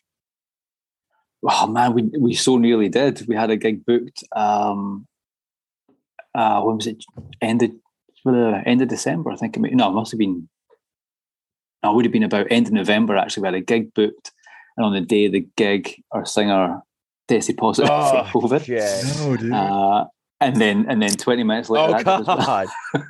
Oh man, we we so nearly did. We had a gig booked. Um, uh, when was it? Ended uh, end of December, I think. It may, no, it must have been. No, it would have been about end of November. Actually, we had a gig booked, and on the day of the gig, our singer tested positive oh, for COVID. shit. No. Uh, and then and then 20 minutes later, oh that was- god. (laughs)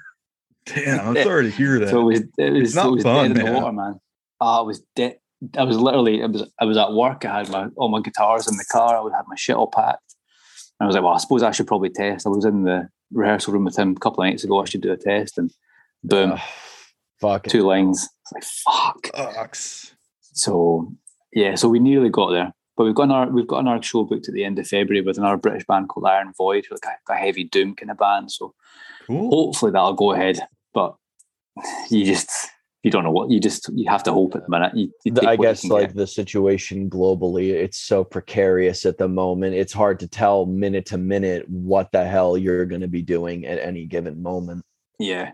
Damn, I'm sorry to hear that. so it was it was, not it was fun, dead in the water, man. Uh, I was dead. I was literally I was I was at work. I had my all my guitars in the car. I had my shit all packed. And I was like, well, I suppose I should probably test. I was in the rehearsal room with him a couple of nights ago. I should do a test, and boom, fuck. two lines. It's like fuck. So yeah, so we nearly got there. But we've got our we've got another show booked at the end of February with another British band called Iron Void, like a, a heavy doom kind of band. So Cool. hopefully that'll go ahead. But (sighs) you just you don't know what you just you have to hope at the minute. You, you I guess like get. the situation globally, it's so precarious at the moment. It's hard to tell minute to minute what the hell you're going to be doing at any given moment. yeah.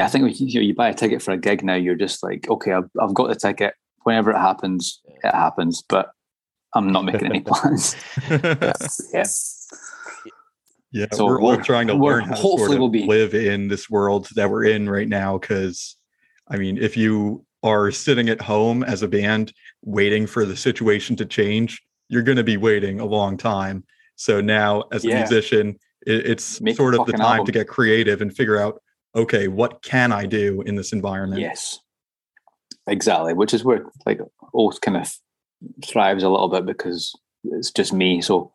Yeah, I think when you, know, you buy a ticket for a gig now, you're just like, okay, I've, I've got the ticket. Whenever it happens, it happens. But I'm not making any (laughs) plans. (laughs) (laughs) yeah. Yeah, So we're all we're- trying to learn how to hopefully sort of we'll be- live in this world that we're in right now. Because, I mean, if you are sitting at home as a band waiting for the situation to change, you're going to be waiting a long time. So now, as a Yeah. musician, it, it's Make sort of the time to get creative and figure out, okay, what can I do in this environment? Yes, exactly. Which is where like Oath kind of thrives a little bit because it's just me. So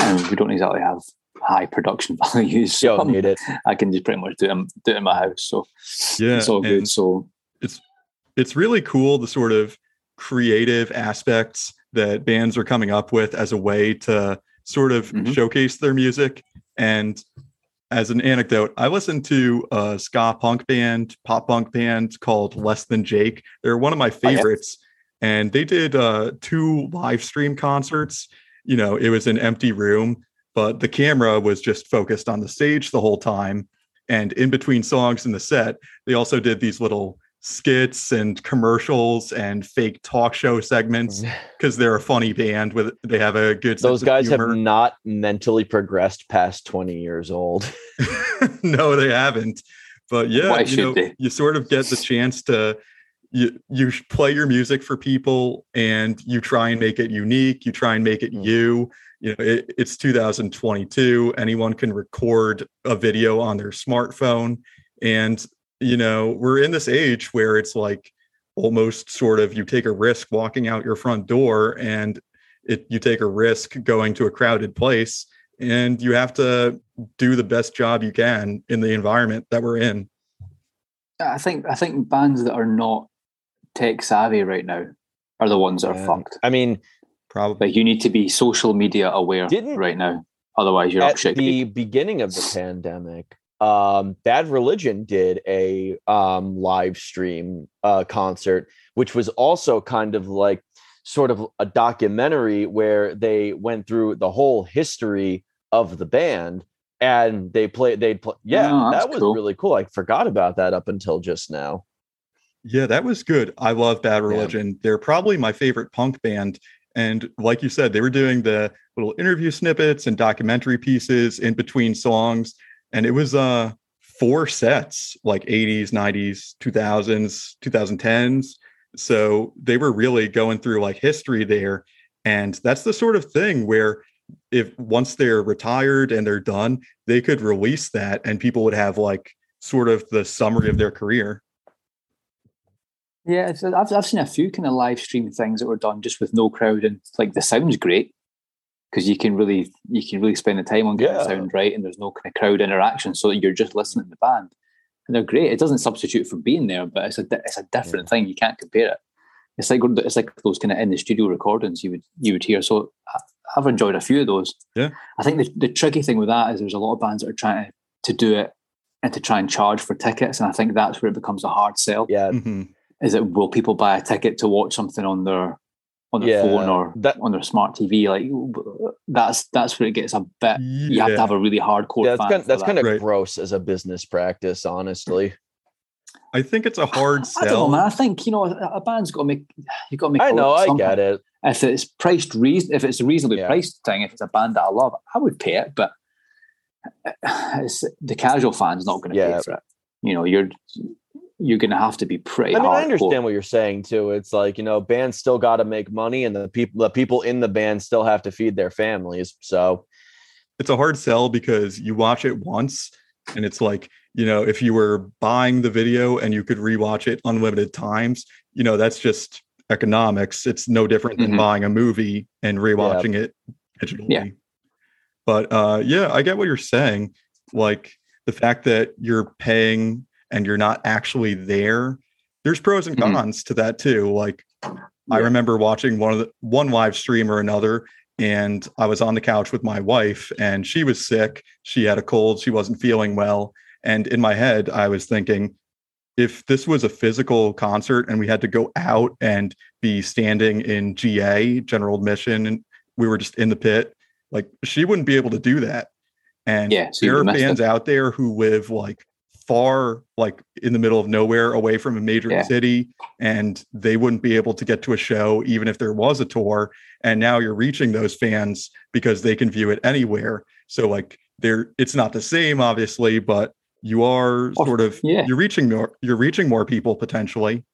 um, we don't exactly have high production (laughs) values. So Yo, I'm- need it. I can just pretty much do it, in- do it in my house. So Yeah, it's all good. and- So it's it's really cool the sort of creative aspects that bands are coming up with as a way to sort of Mhm. showcase their music. And as an anecdote, I listened to a ska punk band, pop punk band called Less Than Jake. They're one of my Oh, yeah. favorites. And they did uh, two live stream concerts. You know, it was an empty room, but the camera was just focused on the stage the whole time. And in between songs in the set, they also did these little skits and commercials and fake talk show segments because they're a funny band with they have a good Those sense of guys have not mentally progressed past 20 years old. (laughs) (laughs) no, they haven't. But yeah, Why you, know, they? you sort of get the chance to you you play your music for people and you try and make it unique. You try and make it Mm. you. You know, it, it's 2022. Anyone can record a video on their smartphone, and you know we're in this age where it's like almost sort of you take a risk walking out your front door and it you take a risk going to a crowded place and you have to do the best job you can in the environment that we're in. I think I think bands that are not tech savvy right now are the ones that are Yeah. fucked. I mean, Probably. Like you need to be social media aware Didn't- right now. Otherwise you're up shit. the beginning of the pandemic, um, Bad Religion did a um, live stream uh, concert, which was also kind of like sort of a documentary where they went through the whole history of the band and they played they'd play yeah Oh, that was cool. really cool i forgot about that up until just now Yeah, that was good. I love Bad Yeah. Religion. They're probably my favorite punk band. And like you said, they were doing the little interview snippets and documentary pieces in between songs. And it was uh four sets, like 80s, 90s, 2000s, 2010s. So they were really going through like history there. And that's the sort of thing where if once they're retired and they're done, they could release that and people would have like sort of the summary of their career. Yeah, I've I've seen a few kind of live stream things that were done just with no crowd and like the sound's great because you can really you can really spend the time on getting the sound right and there's no kind of crowd interaction so you're just listening to the band and they're great. It doesn't substitute for being there, but it's a di- it's a different thing. You can't compare it. It's like it's like those kind of in the studio recordings you would you would hear. So I- I've enjoyed a few of those. Yeah. I think the, the tricky thing with that is there's a lot of bands that are trying to, to do it and to try and charge for tickets, and I think that's where it becomes a hard sell yeah Mhm. is it will people buy a ticket to watch something on their on their Yeah, phone or that- on their smart TV? Like that's that's where it gets a bit. You have to have a really hardcore. yeah, that's fan kind, that's that. kind of Right. gross as a business practice honestly I think it's a hard I don't know, sell. man. I think you know a a band's got to make. You got to make. i a know i get it If it's priced reason, if it's a reasonably Yeah. priced thing, if it's a band that I love, I would pay it. But eh, eh, it's the casual fan's not going to Yeah. pay for it. You know, you're you're going to have to be pretty. I mean, I understand what you're saying too. It's like you know, bands still got to make money, and the people, the people in the band, still have to feed their families. So it's a hard sell because you watch it once and it's like you know if you were buying the video and you could rewatch it unlimited times you know that's just economics it's no different than Mhm. buying a movie and rewatching it digitally Yeah. but uh yeah i get what you're saying like the fact that you're paying and you're not actually there there's pros and Mhm. cons to that too like I remember watching one of the one live stream or another, and I was on the couch with my wife, and she was sick. She had a cold. She wasn't feeling well. And in my head, I was thinking, if this was a physical concert and we had to go out and be standing in GA, general admission, and we were just in the pit, like she wouldn't be able to do that. And Yeah, there are fans it. out there who live like far like in the middle of nowhere away from a major Yeah. city and they wouldn't be able to get to a show even if there was a tour and now you're reaching those fans because they can view it anywhere so like there it's not the same obviously but you are Oh, sort of yeah. you're reaching more you're reaching more people potentially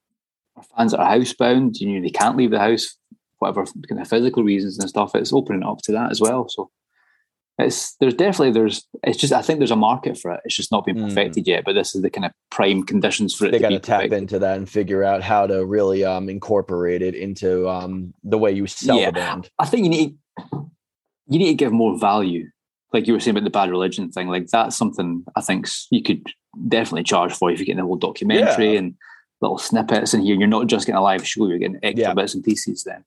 Our fans that are housebound, you know, they can't leave the house, whatever kind of physical reasons and stuff. It's opening up to that as well. So it's there's definitely there's it's just I think there's a market for it. It's just not been Mm. perfected yet, but this is the kind of prime conditions for it they to got be to tap perfected. into that and figure out how to really um, incorporate it into um, the way you sell Yeah. the band. I think you need you need to give more value. Like you were saying about the bad religion thing, like that's something I think you could definitely charge for if you're getting a whole documentary Yeah. and little snippets in here. You're not just getting a live show; you're getting extra Yeah. bits and pieces. Then,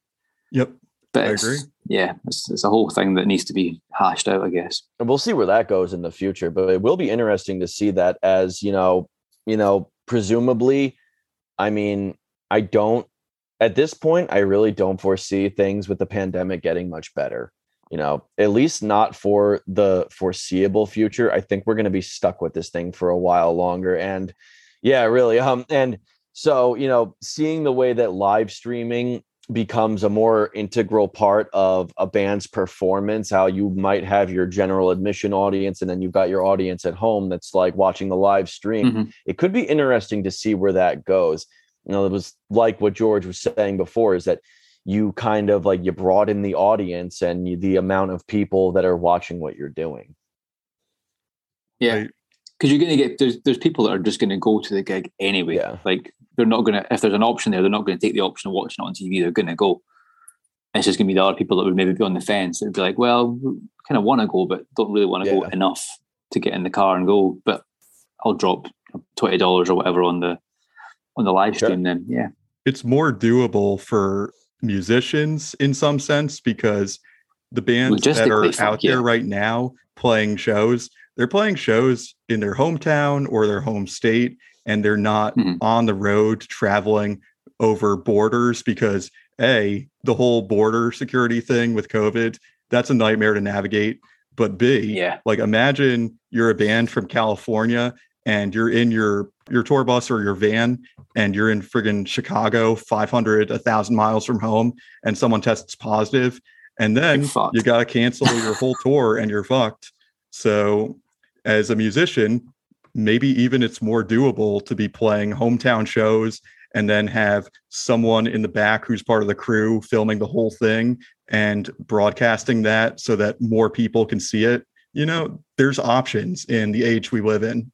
yep but I agree. Yeah, it's, it's a whole thing that needs to be hashed out. I guess. and we'll see where that goes in the future but it will be interesting to see that as you know you know presumably i mean i don't at this point i really don't foresee things with the pandemic getting much better you know at least not for the foreseeable future i think we're going to be stuck with this thing for a while longer and yeah really um and so you know seeing the way that live streaming becomes a more integral part of a band's performance how you might have your general admission audience and then you've got your audience at home that's like watching the live stream Mhm. it could be interesting to see where that goes you know it was like what george was saying before is that you kind of like you broaden the audience and you, the amount of people that are watching what you're doing Yeah, Right. Because you're going to get there's there's people that are just going to go to the gig anyway. Yeah. Like they're not going to if there's an option there, they're not going to take the option of watching it on TV. They're going to go. It's just going to be the other people that would maybe be on the fence. They'd be like, well, kind of want to go, but don't really want to go enough to get in the car and go. But I'll drop twenty dollars or whatever on the on the live Sure. stream. Then yeah, it's more doable for musicians in some sense because the bands that are Logistically, fuck out yeah. there right now playing shows, they're playing shows in their hometown or their home state, and they're not Mhm. on the road traveling over borders because A, the whole border security thing with COVID, that's a nightmare to navigate. But B, yeah, like imagine you're a band from California and you're in your your tour bus or your van and you're in friggin' Chicago, 500, 1,000 miles from home, and someone tests positive, and then you got to cancel your whole (laughs) tour and you're fucked. So, as a musician, maybe even it's more doable to be playing hometown shows and then have someone in the back who's part of the crew filming the whole thing and broadcasting that so that more people can see it. You know, there's options in the age we live in.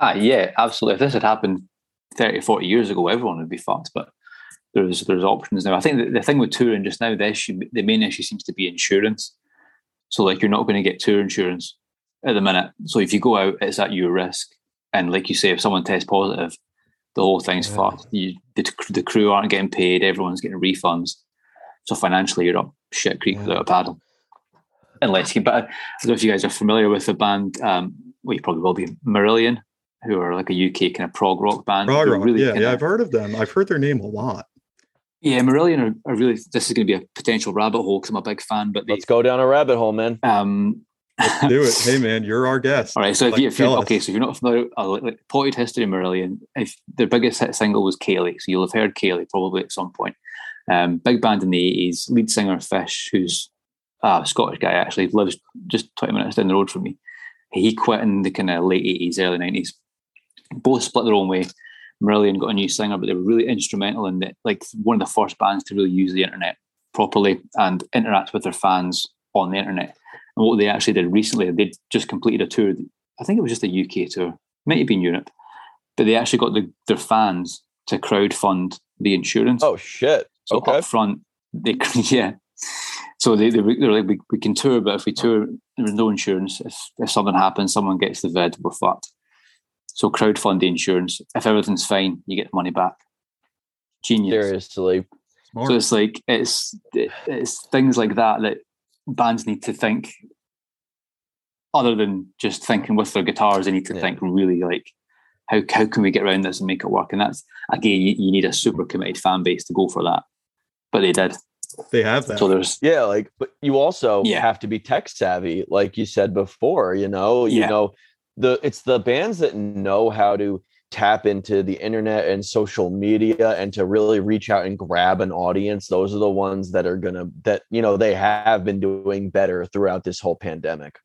ah, yeah, absolutely. If this had happened 30, 40 years ago, everyone would be fucked. But there's there's options now. I think the, the thing with touring just now, the issue, the main issue seems to be insurance. So like you're not going to get tour insurance at the minute. So if you go out, it's at your risk. And like you say, if someone tests positive, the whole thing's Yeah. fucked. You, the, the crew aren't getting paid. Everyone's getting refunds. So financially, you're up shit creek Yeah. without a paddle. Unless you, but I don't know if you guys are familiar with the band. Um, well, you probably will be Marillion, who are like a UK kind of prog rock band. Prog rock, really yeah, kinda- yeah, I've heard of them. I've heard their name a lot. yeah, Marillion are, are really. This is going to be a potential rabbit hole because I'm a big fan. But they, let's go down a rabbit hole man um, Let's do it. Hey, man, you're our guest. All right, so if, Like, you, if you're okay, so if you're not familiar, uh, potted history Marillion. If their biggest hit single was Kayleigh, so you'll have heard Kayleigh probably at some point. Um, big band in the eighties, lead singer Fish, who's a Scottish guy actually lives just twenty minutes down the road from me. He quit in the kind of late eighties, early nineties. Both split their own way. Marillion got a new singer, but they were really instrumental in that, like one of the first bands to really use the internet properly and interact with their fans on the internet. And what they actually did recently, they'd just completed a tour. I think it was just a UK tour, might have been Europe, but they actually got the, their fans to crowdfund the insurance. oh shit so okay up front, they (laughs) yeah. So they they were, they were like, we, we can tour, but if we tour, there's no insurance. If if something happens, someone gets the vid, we're fucked. So crowdfund the insurance. If everything's fine, you get the money back. Genius. seriously Smart. So it's like it's it's things like that that bands need to think. Other than just thinking with their guitars, they need to Yeah. think really like how how can we get around this and make it work? And that's again, you, you need a super committed fan base to go for that. But they did. they have that. So there's Yeah, like, but you also Yeah. have to be tech savvy, like you said before. You know, you Yeah. know, the it's the bands that know how to tap into the internet and social media and to really reach out and grab an audience those are the ones that are gonna that you know they have been doing better throughout this whole pandemic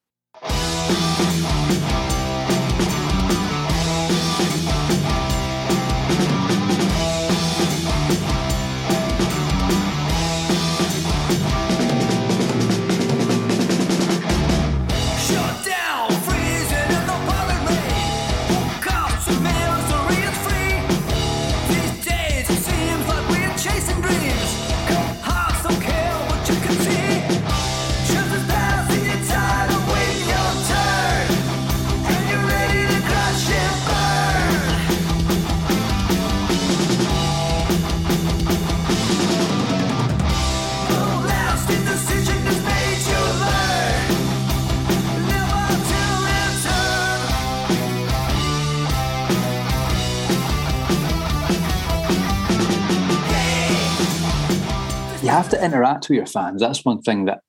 have to interact with your fans. That's one thing that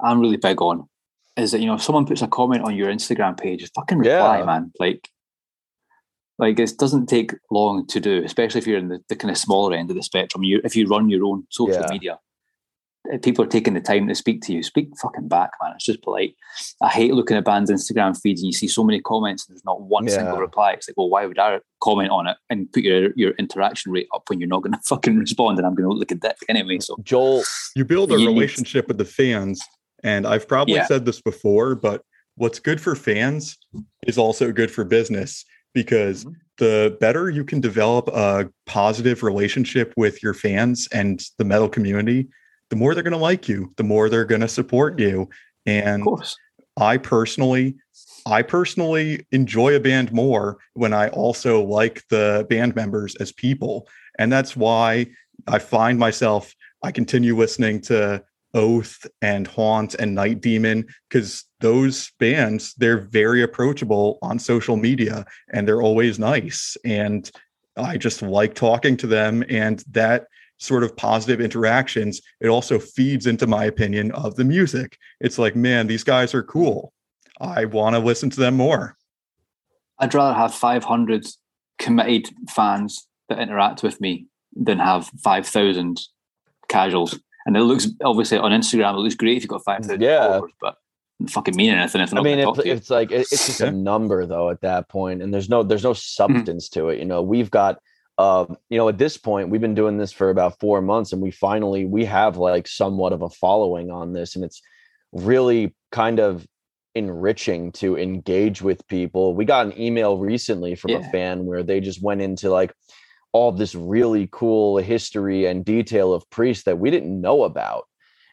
I'm really big on. Is that you know if someone puts a comment on your Instagram page, fucking reply, Yeah. man. Like, like it doesn't take long to do, especially if you're in the, the kind of smaller end of the spectrum. You if you run your own social Yeah. media, people are taking the time to speak to you. Speak fucking back, man. It's just polite. I hate looking at bands' Instagram feeds and you see so many comments and there's not one single reply. It's like, well, why would I comment on it and put your your interaction rate up when you're not going (laughs) to fucking respond and I'm going to look like a dick anyway? So joel You build a You need- relationship with the fans, and I've probably Yeah. said this before, but what's good for fans is also good for business because Mhm. the better you can develop a positive relationship with your fans and the metal community, the more they're going to like you, the more they're going to support you. And of course. I personally, I personally enjoy a band more when I also like the band members as people. And that's why I find myself, I continue listening to Oath and Haunt and Night Demon because those bands, they're very approachable on social media and they're always nice. And I just like talking to them. And that sort of positive interactions, it also feeds into my opinion of the music. It's like, man, these guys are cool. I want to listen to them more. I'd rather have 500 committed fans that interact with me than have 5,000 casuals. And it looks obviously on Instagram, it looks great if you've got 5,000 Yeah. followers, but fucking mean anything if they're I mean, going it's, talk to you. it's like it- it's just Yeah. a number though at that point, and there's no there's no Mm-hmm. substance to it. You know, we've got um, you know, at this point, we've been doing this for about four months, and we finally we have like somewhat of a following on this, and it's really kind of enriching to engage with people. We got an email recently from a fan where they just went into like all this really cool history and detail of priests that we didn't know about.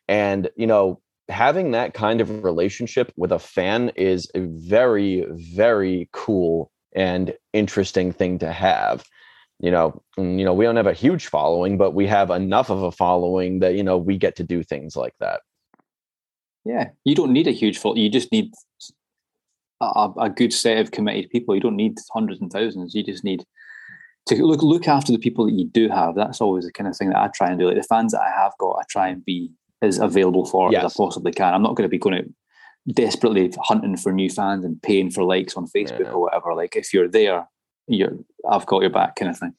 And, you know, having that kind of relationship with a fan is a very, very cool and interesting thing to have. You know, and, you know, we don't have a huge following, but we have enough of a following that, you know, we get to do things like that. yeah, you don't need a huge fault. You just need a, a good set of committed people. You don't need hundreds and thousands. You just need to look look after the people that you do have. That's always the kind of thing that I try and do. Like the fans that I have got, I try and be as available for as I possibly can. I'm not going to be going out desperately hunting for new fans and paying for likes on Facebook Yeah. or whatever. Like if you're there, you're I've got your back kind of thing.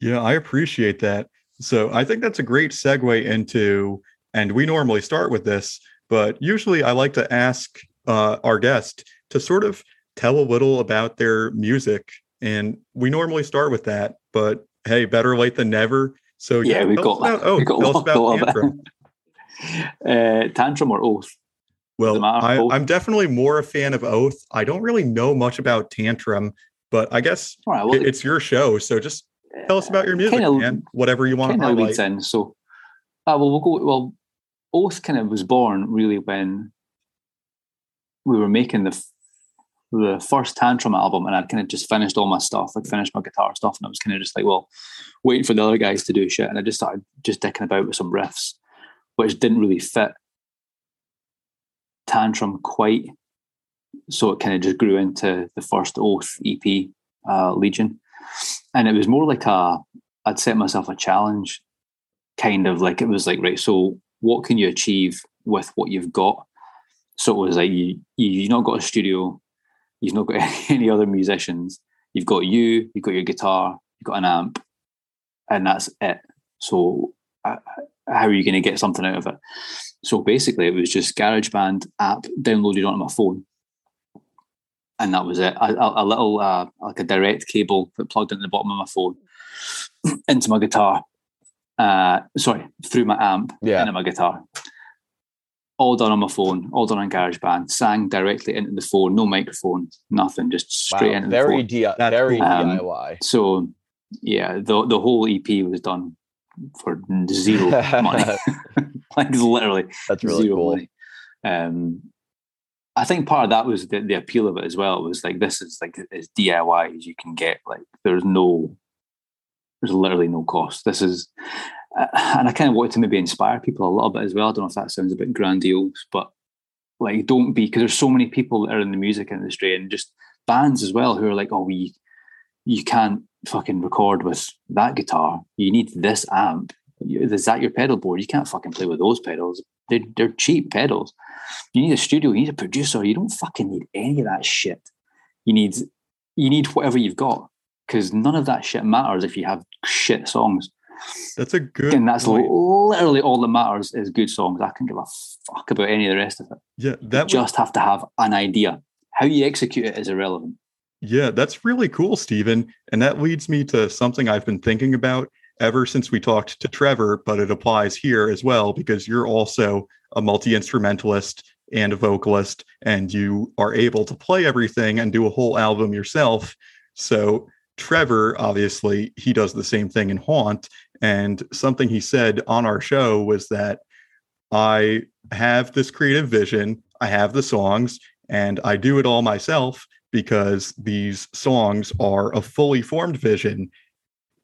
Yeah, I appreciate that. So I think that's a great segue into, and we normally start with this, but usually I like to ask uh, our guest to sort of tell a little about their music. And we normally start with that, but hey, better late than never. So Yeah, we tell us got- about, oh, we got tell us (laughs) about lot of it. Tantrum. Uh, tantrum or oath? Well, I. I'm definitely more a fan of Oath. I don't really know much about Tantrum, but I guess right, well, it- it's your show. So just tell us about your music, Kinda- man. Whatever you want to kind of highlight. leads in. So, uh, well, we'll go. Well, Oath kind of was born really when we were making the the first Tantrum album, and I'd kind of just finished all my stuff, like finished my guitar stuff, and I was kind of just like, well, waiting for the other guys to do shit, and I just started just dicking about with some riffs, which didn't really fit Tantrum quite. So it kind of just grew into the first Oath EP, uh, Legion, and it was more like a I'd set myself a challenge, kind of like it was like right. So what can you achieve with what you've got? So it was like you you've not got a studio, You've not got (laughs) any other musicians. You've got you. You've got your guitar. You've got an amp, and that's it. So uh, how are you going to get something out of it? So basically, it was just GarageBand app downloaded onto my phone, and that was it. A, a, a little uh, like a direct cable that plugged into the bottom of my phone (sniffs) into my guitar. Uh, sorry, through my amp Yeah. into my guitar. All done on my phone, all done on GarageBand, sang directly into the phone, no microphone, nothing, just straight Wow, into the very phone. D- very cool. Um, DIY. So yeah, the the whole EP was done for zero (laughs) money. (laughs) (laughs) like literally That's really zero cool. money. Um, I think part of that was the, the appeal of it as well. Was like this is like as DIY as you can get. Like there's no, there's literally no cost. This is, uh, and I kind of wanted to maybe inspire people a little bit as well. I don't know if that sounds a bit grandiose, but like don't be because there's so many people that are in the music industry and just bands as well who are like, oh, we, you can't fucking record with that guitar. You need this amp. Is that your pedal board? You can't fucking play with those pedals. They're, they're cheap pedals. You need a studio. You need a producer. You don't fucking need any of that shit. You need you need whatever you've got because none of that shit matters if you have shit songs. That's a good And that's point. literally all that matters is good songs. I can give a fuck about any of the rest of it. Yeah, that just have to have an idea. How you execute it is irrelevant. yeah, that's really cool, Stephen. And that leads me to something I've been thinking about ever since we talked to Trevor, but it applies here as well because you're also a multi-instrumentalist and a vocalist and you are able to play everything and do a whole album yourself. So Trevor, obviously, he does the same thing in Haunt. And something he said on our show was that I have this creative vision, I have the songs, and I do it all myself because these songs are a fully formed vision.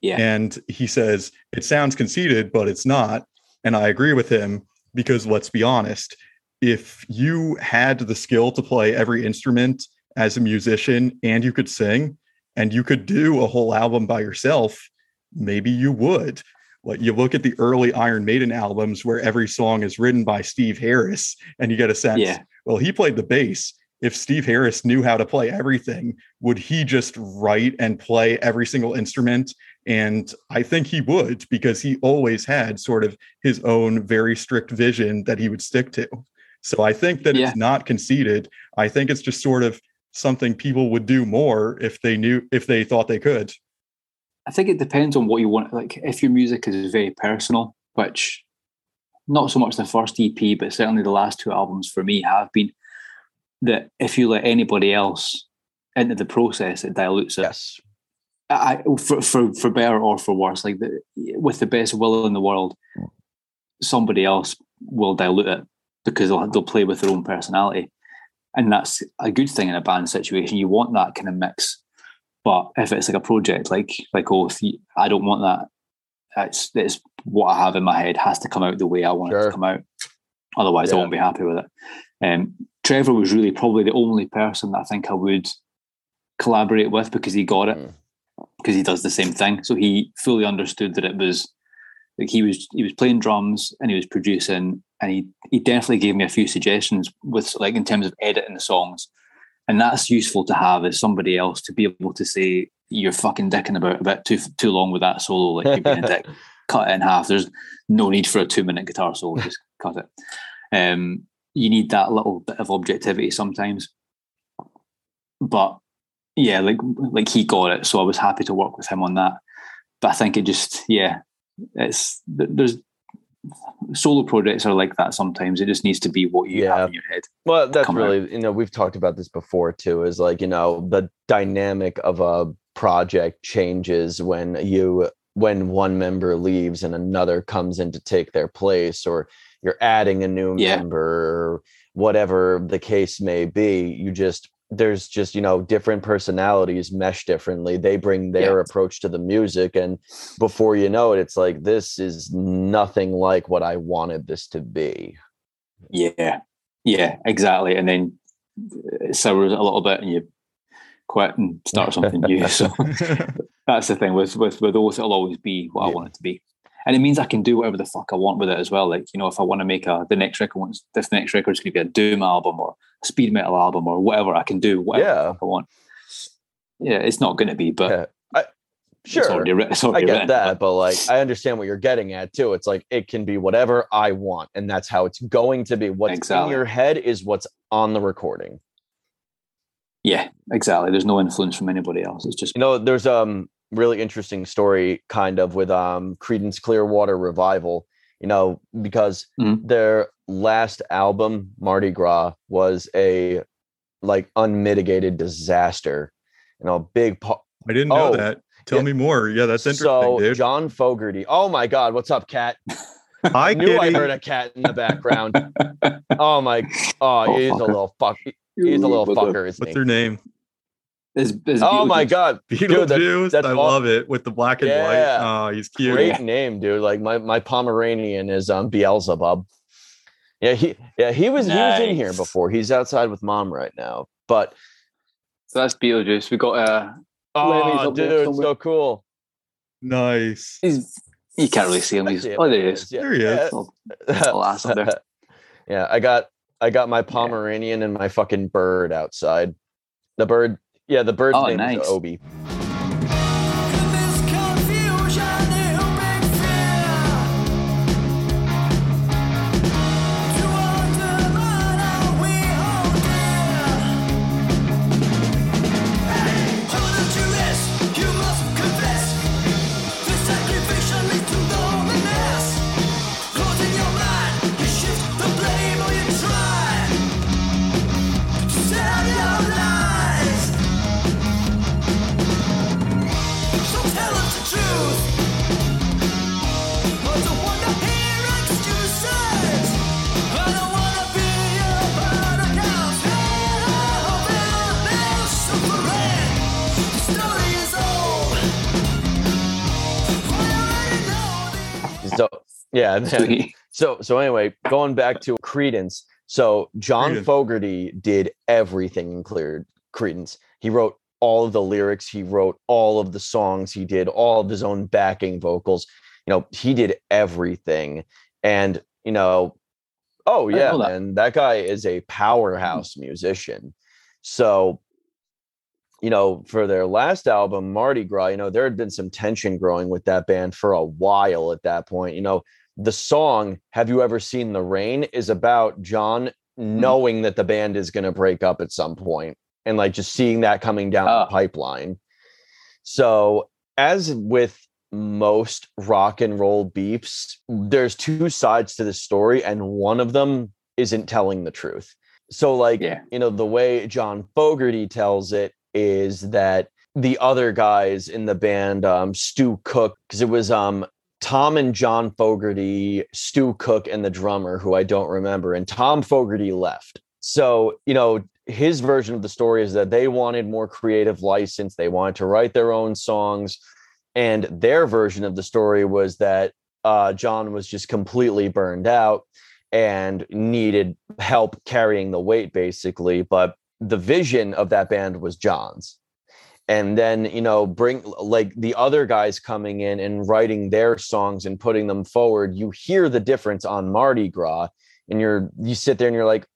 Yeah. And he says, it sounds conceited, but it's not. And I agree with him because let's be honest, if you had the skill to play every instrument as a musician and you could sing and you could do a whole album by yourself, maybe you would. Like you look at the early Iron Maiden albums where every song is written by Steve Harris and you get a sense, Yeah. well, he played the bass. If Steve Harris knew how to play everything, would he just write and play every single instrument? And I think he would because he always had sort of his own very strict vision that he would stick to. So I think that Yeah. it's not conceited. I think it's just sort of something people would do more if they knew if they thought they could. I think it depends on what you want. Like, if your music is very personal, which not so much the first EP, but certainly the last two albums for me have been, that if you let anybody else into the process, it dilutes it. Yes. I, for, for for better or for worse, like the, with the best will in the world, somebody else will dilute it because they'll they'll play with their own personality, and that's a good thing in a band situation. You want that kind of mix, but if it's like a project like like Oath, you- I don't want that. It's it's what I have in my head has to come out the way I want it to come out. Otherwise, I won't be happy with it. Um, Trevor was really probably the only person that I think I would collaborate with because he got it Mm. Because he does the same thing. So he fully understood that it was like he was he was playing drums and he was producing and he he definitely gave me a few suggestions with like in terms of editing the songs. And that's useful to have as somebody else to be able to say you're fucking dicking about a bit too too long with that solo, like you're being a dick. (laughs) Cut it in half. There's no need for a two minute guitar solo. (laughs) Just cut it. Um, you need that little bit of objectivity sometimes. But yeah, like like he got it, so I was happy to work with him on that. But I think it just yeah, it's there's solo projects are like that sometimes. It just needs to be what you Yeah. have in your head. Well, that's come out. really, you know, we've talked about this before too, is like, you know, the dynamic of a project changes when you, when one member leaves and another comes in to take their place, or you're adding a new Yeah. member, or whatever the case may be. You just, there's just, you know, different personalities mesh differently. They bring their Yeah. approach to the music. And before you know it, it's like, this is nothing like what I wanted this to be. Yeah, yeah, exactly. And then uh, it sours a little bit, and you quit and start something new. (laughs) So (laughs) that's the thing with with with those. It'll always be what I Yeah. want it to be. And it means I can do whatever the fuck I want with it as well. Like you know, if I want to make a the next record, wants this next record is going to be a doom album or a speed metal album or whatever, I can do whatever the Yeah. fuck I want. Yeah, it's not going to be, but Yeah. I, it's sure. already, writ- it's I get written, that, but like I understand what you're getting at too. It's like it can be whatever I want, and that's how it's going to be. What's in your head is what's on the recording. Yeah, exactly. There's no influence from anybody else. It's just You know, there's um really interesting story kind of with um Creedence Clearwater Revival. You know, because Mhm. their last album, Mardi Gras, was a like unmitigated disaster. You know, big pa- I didn't know Oh, that. Tell yeah. me more. Yeah, that's interesting, so dude. John Fogerty. Oh my God, what's up, cat? I knew I heard a cat in the background. oh my! Oh, (laughs) Oh, he's a little fuck. He's a little But the- fucker. What's her name? Is, is Oh my Beetlejuice- god! Beetlejuice. that's I aw- love it with the black and Yeah. white. Oh, he's cute. Great name, dude. Like my my Pomeranian is um Beelzebub. Yeah, he yeah he was he was in here before. He's outside with mom right now. But So that's Beetlejuice. We got uh oh, up dude, somewhere. so cool. Nice. he's you can't really see him. He's oh there he is. Yeah, There he is. Little ass there. (laughs) yeah, I got I got my Pomeranian and my fucking bird outside. The bird, yeah, the bird's Oh, name nice. is Obi. Yeah. (laughs) Sweet. So so anyway, going back to Creedence. So John Creedence. Fogerty did everything in clear Creedence. He wrote all of the lyrics, he wrote all of the songs, he did all of his own backing vocals. You know, he did everything. And you know, oh yeah, know that. man, that guy is a mm. powerhouse musician. So you know, for their last album, Mardi Gras, you know, there had been some tension growing with that band for a while at that point. You know, the song have you ever seen the rain is about john Hmm. knowing that the band is going to break up at some point and like just seeing that coming down Ah. the pipeline so as with most rock and roll beefs there's two sides to the story and one of them isn't telling the truth so like Yeah. you know the way john fogerty tells it is that the other guys in the band um stu cook because it was um Tom and John Fogerty, Stu Cook, and the drummer, who I don't remember, and Tom Fogerty left. So, you know, his version of the story is that they wanted more creative license. They wanted to write their own songs. And their version of the story was that uh, John was just completely burned out and needed help carrying the weight, basically. But the vision of that band was John's and then you know bring like the other guys coming in and writing their songs and putting them forward you hear the difference on mardi gras and you're you sit there and you're like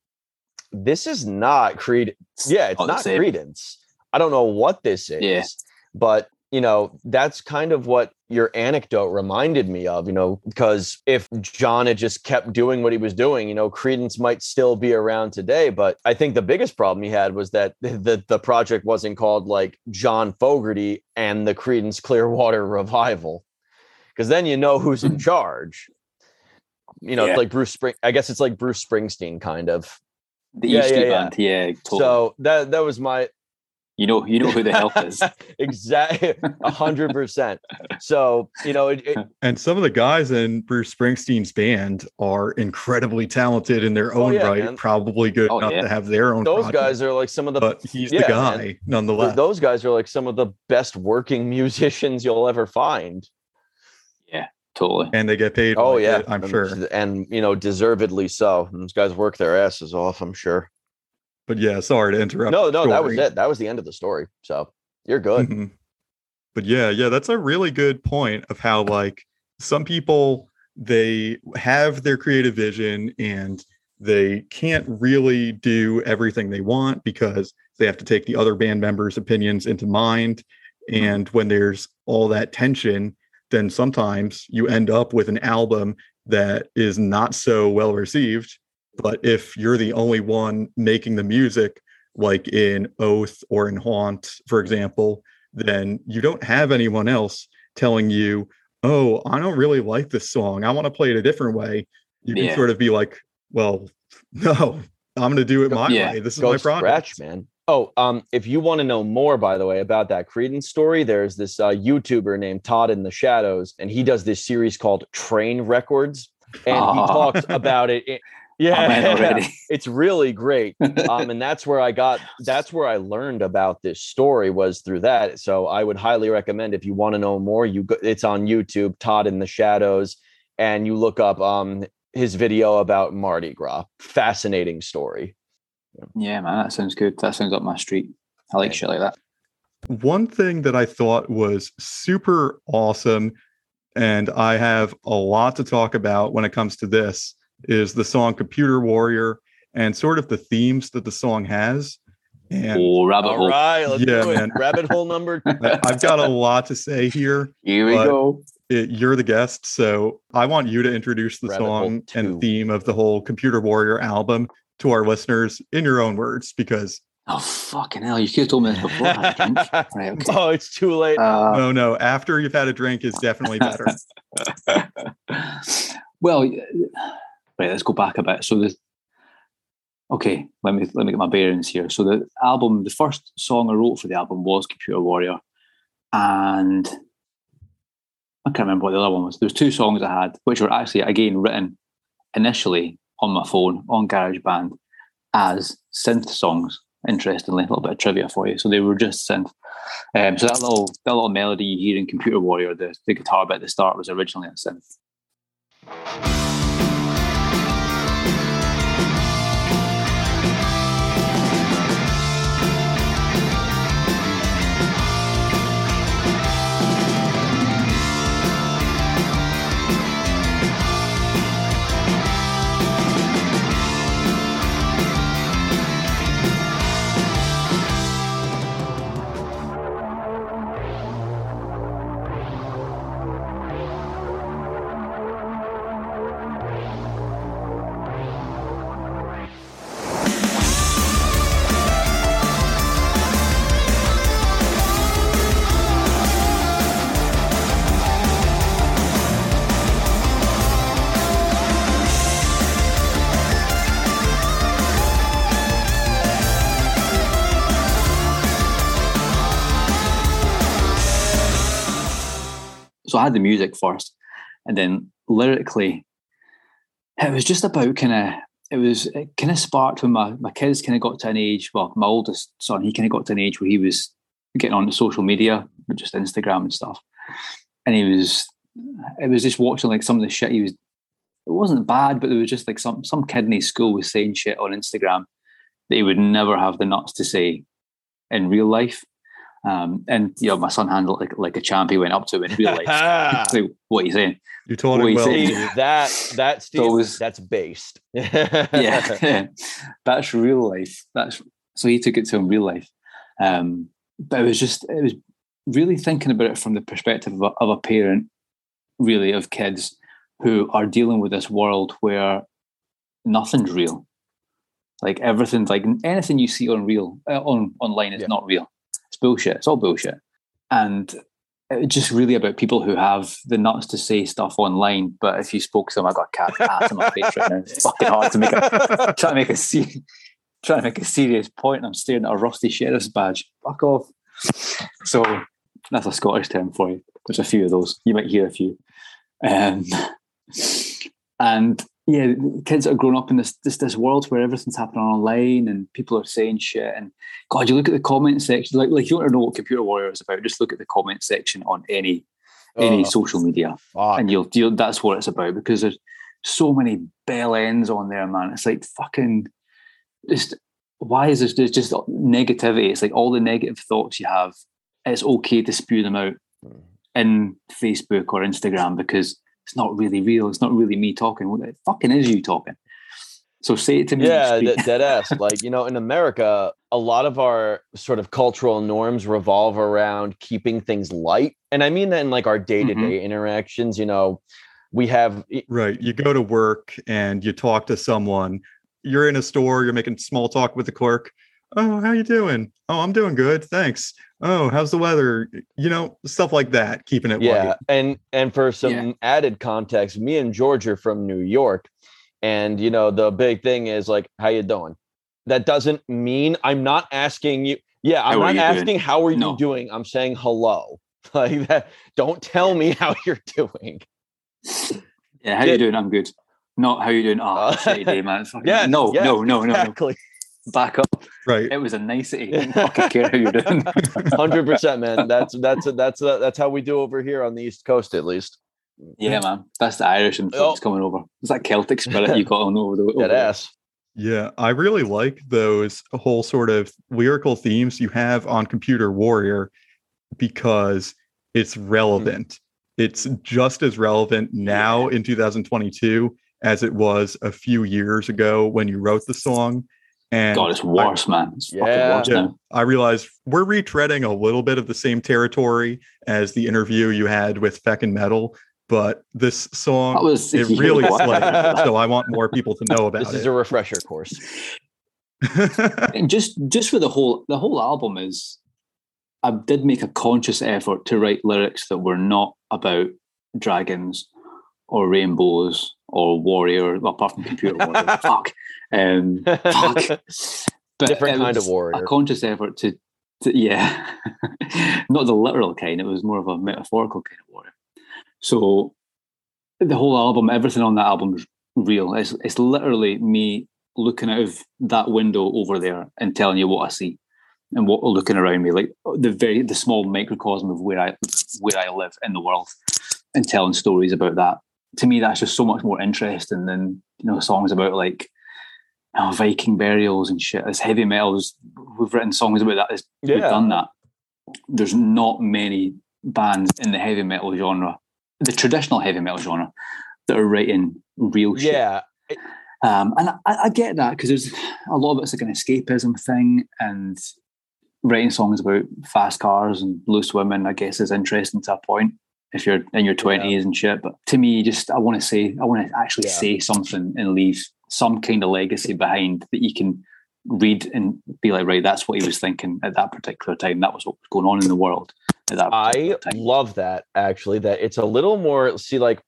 this is not creed yeah it's Not same. creedence i don't know what this is Yeah. but you know that's kind of what your anecdote reminded me of you know because if john had just kept doing what he was doing you know creedence might still be around today but i think the biggest problem he had was that (laughs) the, the project wasn't called like john fogerty and the creedence clearwater (laughs) revival because then you know who's in (clears throat) charge you know Yeah. like bruce spring i guess it's like bruce springsteen kind of The Yeah, yeah, yeah. Yeah, totally. so that that was my you know, you know who the help is. (laughs) exactly a hundred percent so you know it, it, And some of the guys in Bruce Springsteen's band are incredibly talented in their Oh, own yeah, right. man. Probably good Oh, enough yeah. to have their own. those project, guys are like some of the but he's yeah, the guy th- nonetheless. those guys are like some of the best working (laughs) musicians you'll ever find Yeah, Totally. and they get paid. oh like yeah it, I'm and, sure. and you know deservedly so those guys work their asses off i'm sure But yeah, sorry to interrupt. no no that was it that was the end of the story so you're good Mhm. But yeah, yeah, that's a really good point of how like some people they have their creative vision and they can't really do everything they want because they have to take the other band members' opinions into mind. And when there's all that tension, then sometimes you end up with an album that is not so well received. But if you're the only one making the music, like in Oath or in Haunt, for example, then you don't have anyone else telling you, oh, I don't really like this song. I want to play it a different way. You can Yeah. sort of be like, well, (laughs) no, I'm going to do it my Yeah. way. This is Go my project. scratch, man. Oh, um, if you want to know more, by the way, about that Creedence story, there's this uh, YouTuber named Todd in the Shadows, and he does this series called Trainwreckords, and he (laughs) talks about it. It- I'm in yeah, already. it's really great. (laughs) Um, and that's where I got. That's where I learned about this story was through that. So I would highly recommend if you want to know more, you go, it's on YouTube, Todd in the Shadows, and you look up um his video about Mardi Gras. Fascinating story. yeah, man, that sounds good. That sounds up my street. I like shit like that. One thing that I thought was super awesome, and I have a lot to talk about when it comes to this, is the song Computer Warrior and sort of the themes that the song has. And oh, rabbit All hole. right, let's Yeah, do it. man. Rabbit hole number. (laughs) I- I've got a lot to say here. Here we go. It, you're the guest, so I want you to introduce the Rabbit song and theme of the whole Computer Warrior album to our listeners in your own words, because Oh fucking hell! You could have told me this before. I think. (laughs) Right, okay. oh, it's too late. Uh, no, no, after you've had a drink is definitely better. (laughs) well, y- right. Let's go back a bit. So the okay, let me let me get my bearings here. So the album, the first song I wrote for the album was Computer Warrior, and I can't remember what the other one was. There was two songs I had, which were actually again written initially on my phone on GarageBand as synth songs. Interestingly, a little bit of trivia for you. So they were just synth. Um, so that little that little melody you hear in Computer Warrior, the, the guitar bit at the start was originally a synth. So I had the music first, and then lyrically, it was just about kind of. It was kind of sparked when my my kids kind of got to an age. Well, my oldest son, he kind of got to an age where he was getting on social media, just Instagram and stuff, and he was. It was just watching like some of the shit he was. It wasn't bad, but there was just like some some kid in his school was saying shit on Instagram that he would never have the nuts to say in real life. Um, and you know, my son handled like like a champ. He went up to him in real life. Like, (laughs) what are you saying? You told Boy, him well. see- Steve. See, that that (laughs) Steve, Those- that's based. (laughs) yeah, that's real life. That's so he took it to him real life. Um, but it was just it was really thinking about it from the perspective of a, of a parent, really of kids who are dealing with this world where nothing's real. Like everything's like anything you see on real uh, on online is Yeah. not real. It's bullshit. It's all bullshit. And it's just really about people who have the nuts to say stuff online. But if you spoke to them, I've got a cat ass in my face right now. It's fucking hard to make a (laughs) trying to make a se- trying to make a serious point. I'm staring at a rusty sheriff's badge. Fuck off. So that's a Scottish term for you. There's a few of those. You might hear a few. Um, and yeah, kids are growing up in this, this this world where everything's happening online and people are saying shit. And God, you look at the comment section, like like you want to know what Computer Warrior is about. Just look at the comment section on any any Oh, social media fuck. and you'll, you'll that's what it's about because there's so many bell ends on there, man. It's like fucking just why is this there's just negativity? It's like all the negative thoughts you have, it's okay to spew them out Mm. in Facebook or Instagram because it's not really real. It's not really me talking. What the fucking is you talking? So say it to me. yeah Speak. that, dead ass (laughs) like you know in america a lot of our sort of cultural norms revolve around keeping things light and i mean that in like our day-to-day mm-hmm. interactions you know we have Right. You go to work and you talk to someone. You're in a store, you're making small talk with the clerk. Oh, how you doing? Oh, I'm doing good. Thanks. Oh, how's the weather? You know, stuff like that, keeping it yeah light. and and for some Yeah. added context me and george are from new york and you know the big thing is like how you doing that doesn't mean i'm not asking you yeah i'm How not you doing? asking how are you No. doing i'm saying hello (laughs) like that don't tell me how (laughs) you're doing Yeah, how Yeah. you doing? I'm good. Not how you doing? Oh, Uh, shitty day, man. It's (laughs) fucking- yeah no, yeah, no, no, no, no. Exactly Back up. Right. It was a nicety. I don't care how you're doing. (laughs) 100% man that's that's that's uh, that's how we do over here on the east coast at least yeah, man. That's the Irish influence Oh. coming over. It's that Celtic spirit you got on over the over that there. ass Yeah, I really like those whole sort of lyrical themes you have on Computer Warrior because it's relevant. It's just as relevant now in 2022 as it was a few years ago when you wrote the song. And God, it's worse, man. It's fucking Yeah. worse Yeah, now. I realize we're retreading a little bit of the same territory as the interview you had with Feckin' Metal, but this song was it really (laughs) What? slayed. So I want more people to know about this is it. a refresher course (laughs) And just just for the whole the whole album is I did make a conscious effort to write lyrics that were not about dragons or rainbows or warrior well, apart from computer warrior (laughs) fuck um (laughs) but Different kind of warrior. a conscious effort to, to yeah (laughs) not the literal kind it was more of a metaphorical kind of warrior so the whole album everything on that album is real it's, it's literally me looking out of that window over there and telling you what I see and what looking around me, like the very the small microcosm of where I where I live in the world, and telling stories about that. To me, that's just so much more interesting than you know songs about like oh, Viking burials and shit. As heavy metals, we've written songs about that. It's- We've done that. There's not many bands in the heavy metal genre, the traditional heavy metal genre, that are writing real shit. yeah Um, and I, I get that because there's a lot of it's like an escapism thing, and writing songs about fast cars and loose women, I guess, is interesting to a point if you're in your twenties and shit. But to me, just I want to say, I want to actually Yeah. say something and leave some kind of legacy behind that you can read and be like, right, that's what he was thinking at that particular time. That was what was going on in the world at that I time. love that actually, that it's a little more, see, like,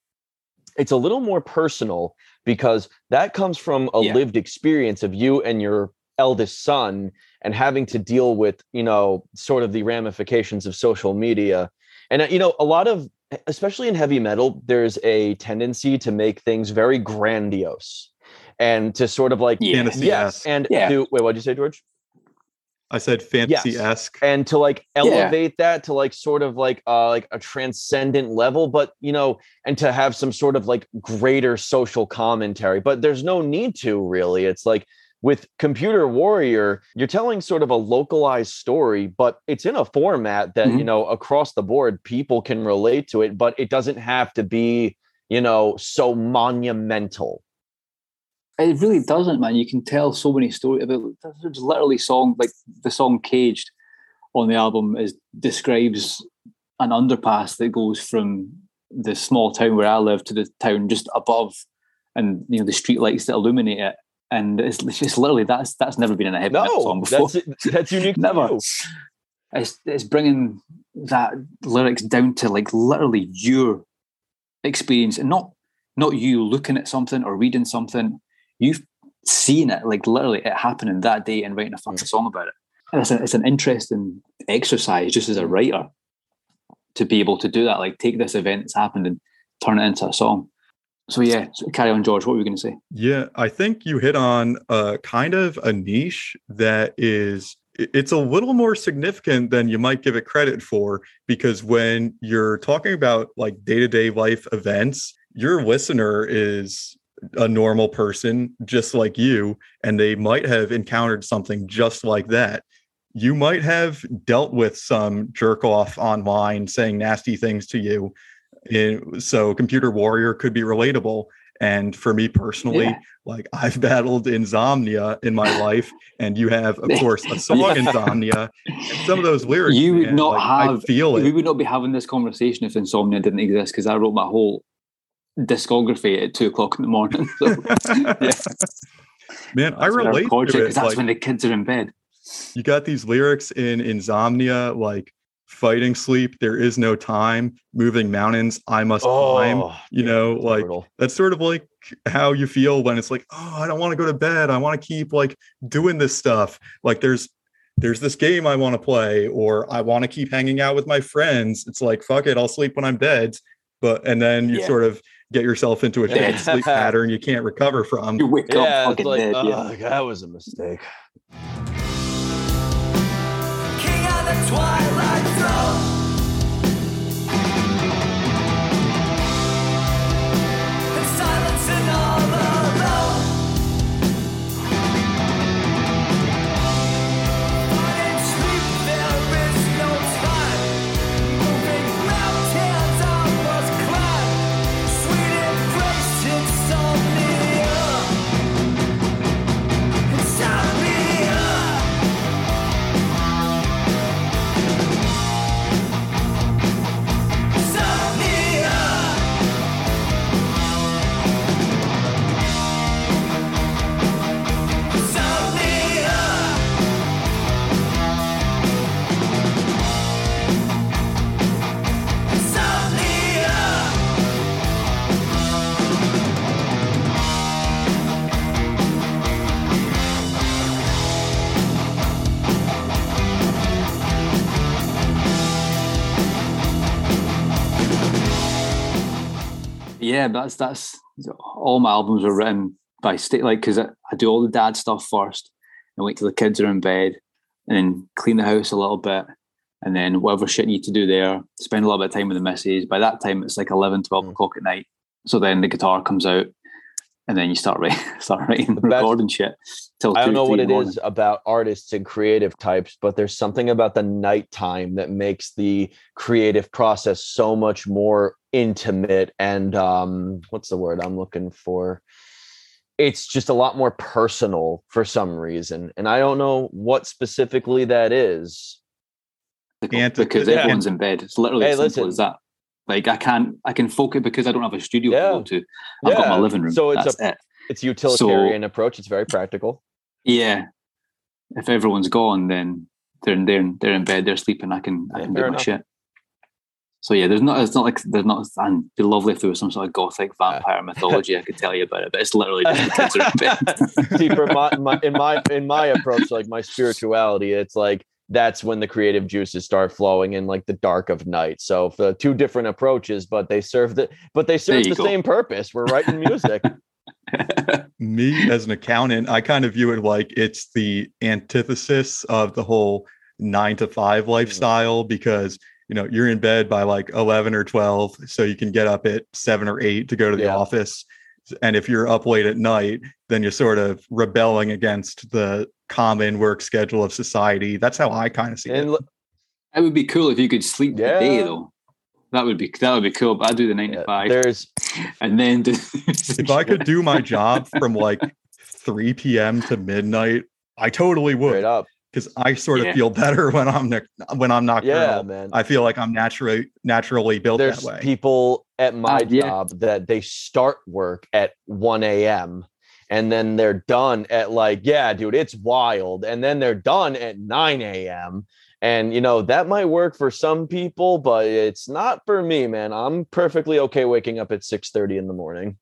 it's a little more personal because that comes from a Yeah. lived experience of you and your eldest son and having to deal with, you know, sort of the ramifications of social media. And, uh, you know, a lot of, especially in heavy metal, there's a tendency to make things very grandiose and to sort of like, Yeah. Fantasy yes. esque. And Yeah. to, wait, what did you say, George? I said fantasy esque. and to like elevate that to like sort of like uh like a transcendent level but you know and to have some sort of like greater social commentary but there's no need to really it's like with computer warrior you're telling sort of a localized story but it's in a format that you Mhm. know across the board people can relate to it but it doesn't have to be you know so monumental It really doesn't, man. You can tell so many stories about. There's literally song like the song "Caged" on the album is describes an underpass that goes from the small town where I live to the town just above, and you know the street lights that illuminate it. And it's, it's just literally that's that's never been in a heavy metal song before. that's that's unique to Never. It's it's bringing that lyrics down to like literally your experience, and not not you looking at something or reading something. You've seen it, like literally it happening that day, and writing a fucking mm. song about it. And it's, a, it's an interesting exercise, just as a writer, to be able to do that. Like take this event that's happened and turn it into a song. So yeah, carry on, George. What were you going to say? Yeah, I think you hit on a kind of a niche that is it's a little more significant than you might give it credit for because when you're talking about like day-to-day life events, your listener is a normal person just like you and they might have encountered something just like that. You might have dealt with some jerk off online saying nasty things to you so computer warrior could be relatable. And for me personally, Yeah. like I've battled insomnia in my life, and you have, of course, a song Yeah. (laughs) insomnia. Some of those lyrics, You would man, not like, I have- feel We would not be having this conversation if insomnia didn't exist because I wrote my whole discography at two o'clock in the morning. So (laughs) yeah. Man, I That's I relate record to it, it. 'cause that's Like, when the kids are in bed. you got these lyrics in insomnia, like fighting sleep. There is no time. Moving mountains. I must climb. Oh, You know, like brutal. that's sort of like how you feel when it's like oh i don't want to go to bed i want to keep like doing this stuff like there's there's this game i want to play or i want to keep hanging out with my friends it's like fuck it i'll sleep when i'm dead but and then you Yeah. sort of get yourself into a Yeah. sleep (laughs) pattern you can't recover from You wake yeah, up fucking like, dead. "Ugh, yeah. that was a mistake. Yeah, that's that's all my albums are written by state like because I, I do all the dad stuff first and wait till the kids are in bed and then clean the house a little bit and then whatever shit you need to do there, spend a little bit of time with the missus. By that time it's like 11, 12 Mm. o'clock at night. So then the guitar comes out and then you start writing (laughs) start writing The recording shit till I don't know what it morning. is about artists and creative types, but there's something about the nighttime that makes the creative process so much more intimate and um what's the word I'm looking for? It's just a lot more personal for some reason. And I don't know what specifically that is. Anti- because yeah. everyone's in bed. It's literally Hey, as simple listen. as that. Like I can't, I can focus because I don't have a studio Yeah. to go to. I've got my living room. So it's That's a- it. It's a utilitarian approach. It's very practical. Yeah. If everyone's gone, then they're in, they're in, they're in bed, they're sleeping. I can I can do my enough. shit. So yeah, there's not. It's not like there's not. And it'd be lovely if there was some sort of gothic vampire mythology I could tell you about it, but it's literally just the kids are in. See, for my, my in my in my approach, like my spirituality, it's like that's when the creative juices start flowing in like the dark of night. So for two different approaches, but they serve the but they serve the go. same purpose. We're writing music. (laughs) me as an accountant, I kind of view it like it's the antithesis of the whole nine to five mm. lifestyle because you know you're in bed by like 11 or 12 so you can get up at seven or eight to go to the Yeah. office and if you're up late at night then you're sort of rebelling against the common work schedule of society that's how i kind of see And it l- It would be cool if you could sleep the day though. That would be that would be cool. But I do the nine yeah, to five there's (laughs) and then do if i could do my job from like (laughs) 3 p.m to midnight i totally straight would up. Because i sort of Yeah. feel better (laughs) when i'm nec- when i'm nocturnal Yeah, man. I feel like I'm naturally naturally built There's that way. people at my Uh, yeah. job that they start work at 1 a.m. and then they're done at like, yeah, dude, it's wild. And then they're done at 9 a.m. And you know, that might work for some people, but it's not for me, man. I'm perfectly okay waking up at 6:30 in the morning.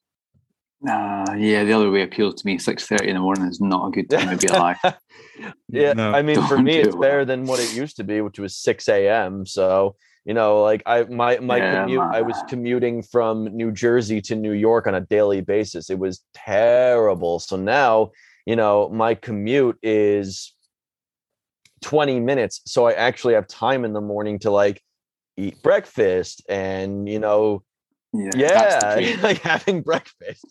Nah, yeah, the other way appeals to me. Six thirty in the morning is not a good time to be alive. (laughs) yeah, No, I mean, for don't me, it's it. better than what it used to be, which was 6 a.m. So, you know, like I my my Yeah, commute, I was commuting from New Jersey to New York on a daily basis. It was terrible. So now, you know, my commute is 20 minutes. So I actually have time in the morning to like eat breakfast and you know, Yeah, yeah, (laughs) like having breakfast.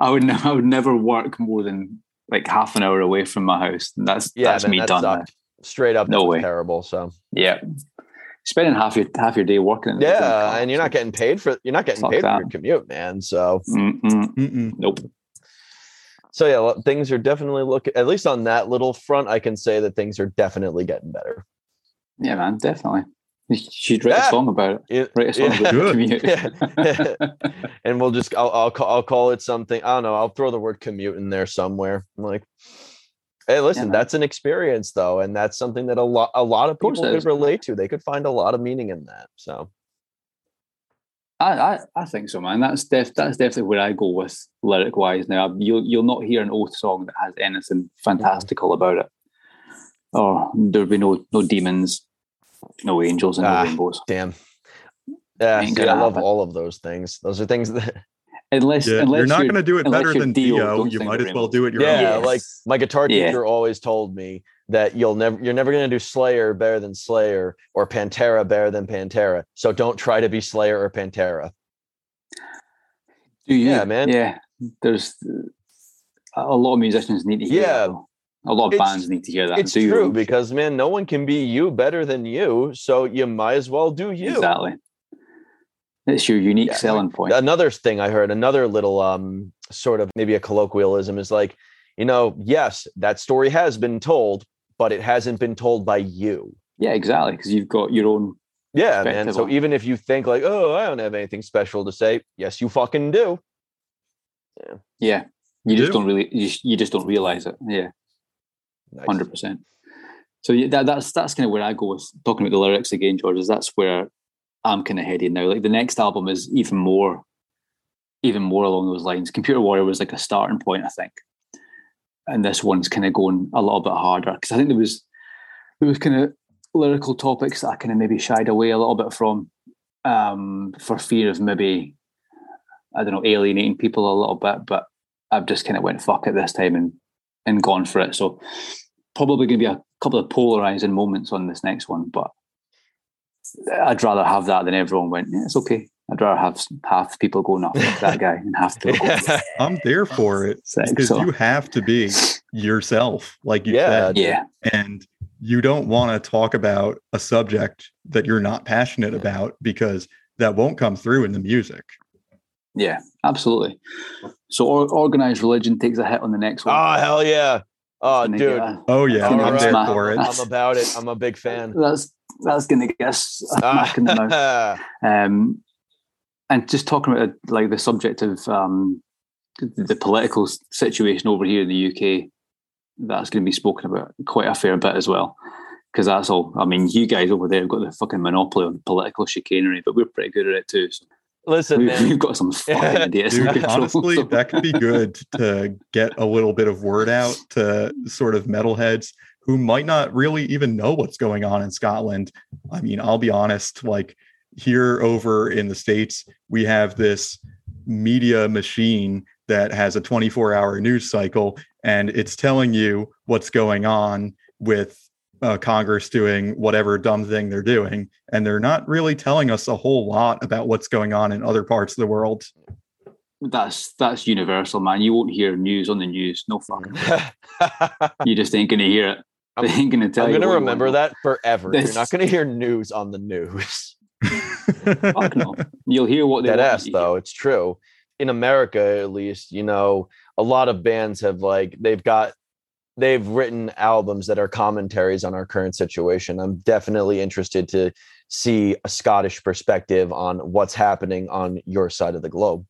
I would ne- (laughs) I would never work more than like half an hour away from my house. And that's Yeah, that's me that done. sucked. Straight up, No way. terrible. So Yeah. spending half your half your day working. in the fucking Yeah, car, and you're not getting paid for you're not getting Fuck paid that. for your commute, man. So Mm-mm. Mm-mm. Nope. so yeah, lo- things are definitely look at least on that little front. I can say that things are definitely getting better. Yeah, man, definitely. You should write Yeah. a song about it. It- Write a song yeah. about commute. (laughs) Yeah. and we'll just I'll I'll call, I'll call it something. I don't know. I'll throw the word commute in there somewhere. I'm like, hey, listen, man. that's an experience though, and that's something that a lot a lot of people it could relate to. They could find a lot of meaning in that. So I, I, I think so, man. That's def, that's definitely where I go with lyric wise. Now you'll you'll not hear an oath song that has anything fantastical about it, or there'll be no no demons, no angels, and Ah. no rainbows. damn. Yeah, Ain't see, I love happen. all of those things. Those are things that Unless, Yeah, unless you're not going to do it better than Dio, Dio. You might as well do it your yeah, own. like my guitar Yeah. teacher always told me that you'll never you're never gonna do Slayer better than Slayer or Pantera better than Pantera. So don't try to be Slayer or Pantera. Do you? Yeah, man. Yeah, there's uh, a lot of musicians need to hear Yeah. That. though. A lot of It's- bands need to hear that. It's Do true you? because man, no one can be you better than you. So you might as well do you. Exactly. It's your unique Yeah, selling point. Another thing I heard, another little um sort of maybe a colloquialism is like, you know, yes, that story has been told, but it hasn't been told by you. yeah, exactly. Because you've got your own. Yeah, man. So on- even if you think like, oh, I don't have anything special to say, yes, you fucking do. Yeah, you just do. don't really. You, you just don't realize it. Yeah, Hundred percent. So yeah, that, that's that's kind of where I go with talking about the lyrics again, George. Is that's where I'm kind of headed now. Like the next album is even more, even more along those lines. Computer Warrior was like a starting point, I think, and this one's kind of going a little bit harder because I think there was there was kind of lyrical topics that I kind of maybe shied away a little bit from um, for fear of maybe I don't know alienating people a little bit, but I've just kind of went fuck it this time and and gone for it. So probably going to be a couple of polarizing moments on this next one, but I'd rather have that than everyone went. Yeah, it's okay. I'd rather have half people go, no, fuck that (laughs) guy, and half the people go, I'm there for it Sick, because so- you have to be yourself, like you Yeah, said, yeah, and you don't want to talk about a subject that you're not passionate Yeah. about because that won't come through in the music. yeah, absolutely. So or, organized religion takes a hit on the next one. Oh hell yeah. Oh dude. a- Oh yeah, I'm right. there for it. I'm about it. I'm a big (laughs) fan. that's that's going to get us a smack in the mouth. (laughs) Ah, um, and just talking about uh, like the subject of um, the political situation over here in the UK, that's going to be spoken about quite a fair bit as well. Because that's all. I mean, you guys over there have got the fucking monopoly on political chicanery, but we're pretty good at it too. So Listen, we've, man. we've got some (laughs) fucking idiots. in Dude, honestly, that could be (laughs) good to get a little bit of word out to sort of metalheads who might not really even know what's going on in Scotland. I mean, I'll be honest, like here over in the States, we have this media machine that has a 24 hour news cycle and it's telling you what's going on with uh, Congress doing whatever dumb thing they're doing. And they're not really telling us a whole lot about what's going on in other parts of the world. that's that's universal, man. You won't hear news on the news. No fucking. (laughs) You just ain't going to hear it. They ain't going to tell you I'm gonna you remember want. that forever. You're not gonna hear news on the news. (laughs) Fuck no. You'll hear what they Dead want ass you hear. though, it's true. In America, at least, you know, a lot of bands have like they've got they've written albums that are commentaries on our current situation. I'm definitely interested to see a Scottish perspective on what's happening on your side of the globe.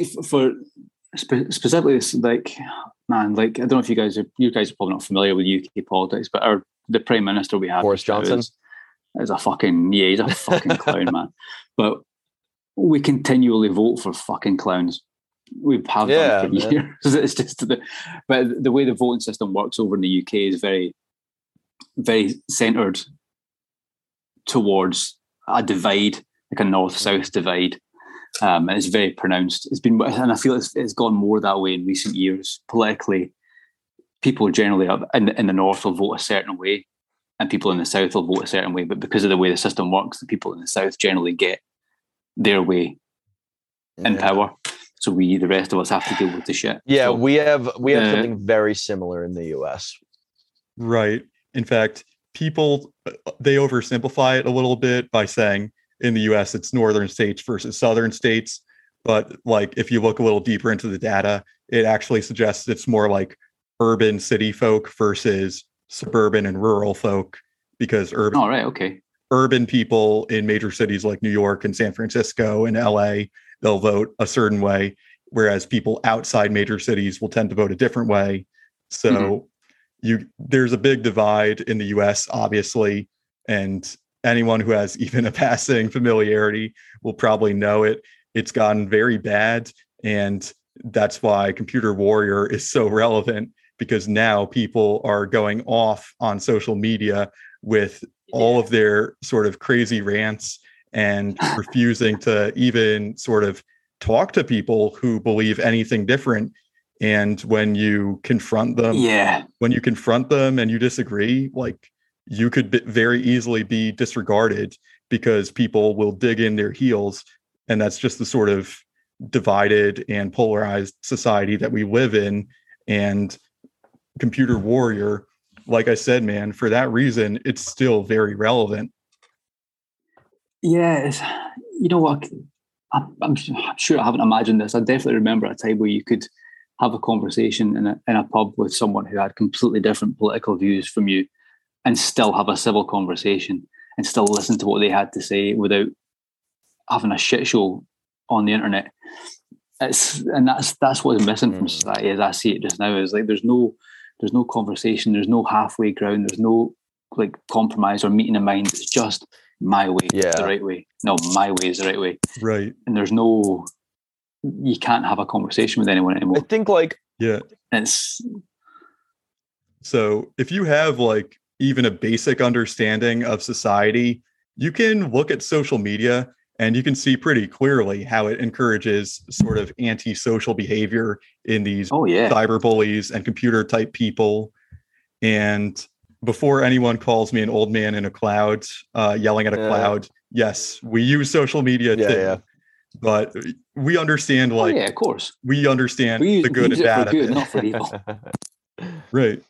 Like for spe- specifically, like man, like I don't know if you guys are you guys are probably not familiar with UK politics, but our the prime minister we have Boris Johnson? is, is a fucking yeah, he's a fucking (laughs) clown, man. But we continually vote for fucking clowns. We've Yeah, done for years. (laughs) It's just the, but the way the voting system works over in the UK is very, very centered towards a divide, like a north-south divide. Um, and it's very pronounced. It's been, and I feel it's, it's gone more that way in recent years. Politically, people generally up in, in the north will vote a certain way, and people in the south will vote a certain way. But because of the way the system works, the people in the south generally get their way in power. So we, the rest of us, have to deal with the shit. Yeah, So, we have we have uh, something very similar in the US. Right. In fact, people uh, they oversimplify it a little bit by saying in the US it's northern states versus southern states, but like if you look a little deeper into the data, it actually suggests it's more like urban city folk versus suburban and rural folk because urban all right, okay. urban people in major cities like New York and San Francisco and LA, they'll vote a certain way, whereas people outside major cities will tend to vote a different way. So Mhm. you there's a big divide in the US, obviously, and anyone who has (laughs) even a passing familiarity will probably know it. It's gotten very bad. And that's why Computer Warrior is so relevant because now people are going off on social media with all of their sort of crazy rants and (laughs) refusing to even sort of talk to people who believe anything different and when you confront them yeah, when you confront them and you disagree like you could very easily be disregarded because people will dig in their heels and that's just the sort of divided and polarized society that we live in and computer warrior like i said man for that reason it's still very relevant. It's, you know what? I'm I'm sure I haven't imagined this. I definitely remember a time where you could have a conversation in a, in a pub with someone who had completely different political views from you and still have a civil conversation and still listen to what they had to say without having a shit show on the internet. It's and that's that's what's missing from Mm. society as I see it just now. Is like there's no there's no conversation, there's no halfway ground, there's no like compromise or meeting of mind. It's just my way is Yeah. the right way. No, my way is the right way. right And there's no you can't have a conversation with anyone anymore. I think like yeah It's So if you have like even a basic understanding of society, you can look at social media and you can see pretty clearly how it encourages sort of antisocial behavior in these oh yeah. cyber bullies and computer type people. And before anyone calls me an old man in a cloud, uh, yelling at a Yeah. cloud, yes, we use social media Yeah, too. yeah. But we understand oh like yeah, of course. we understand We use, the good and bad good, it. not for evil. (laughs) Right.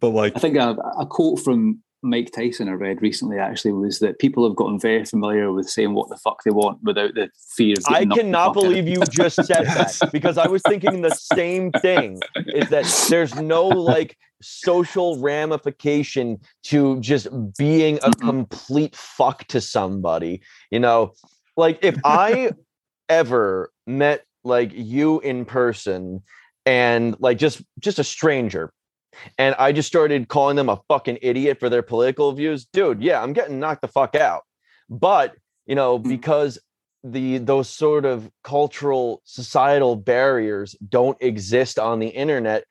But like I think a, a quote from Mike Tyson I read recently actually was that people have gotten very familiar with saying what the fuck they want without the fear of I getting knocked the cannot fuck out. believe you just said Yes. that (laughs) because I was thinking the same thing. Is that there's no like social ramification to just being a complete fuck to somebody. You know, like if I (laughs) ever met like you in person and like just just a stranger and I just started calling them a fucking idiot for their political views, dude, yeah, I'm getting knocked the fuck out. But, you know, hmm. because the those sort of cultural societal barriers don't exist on the internet,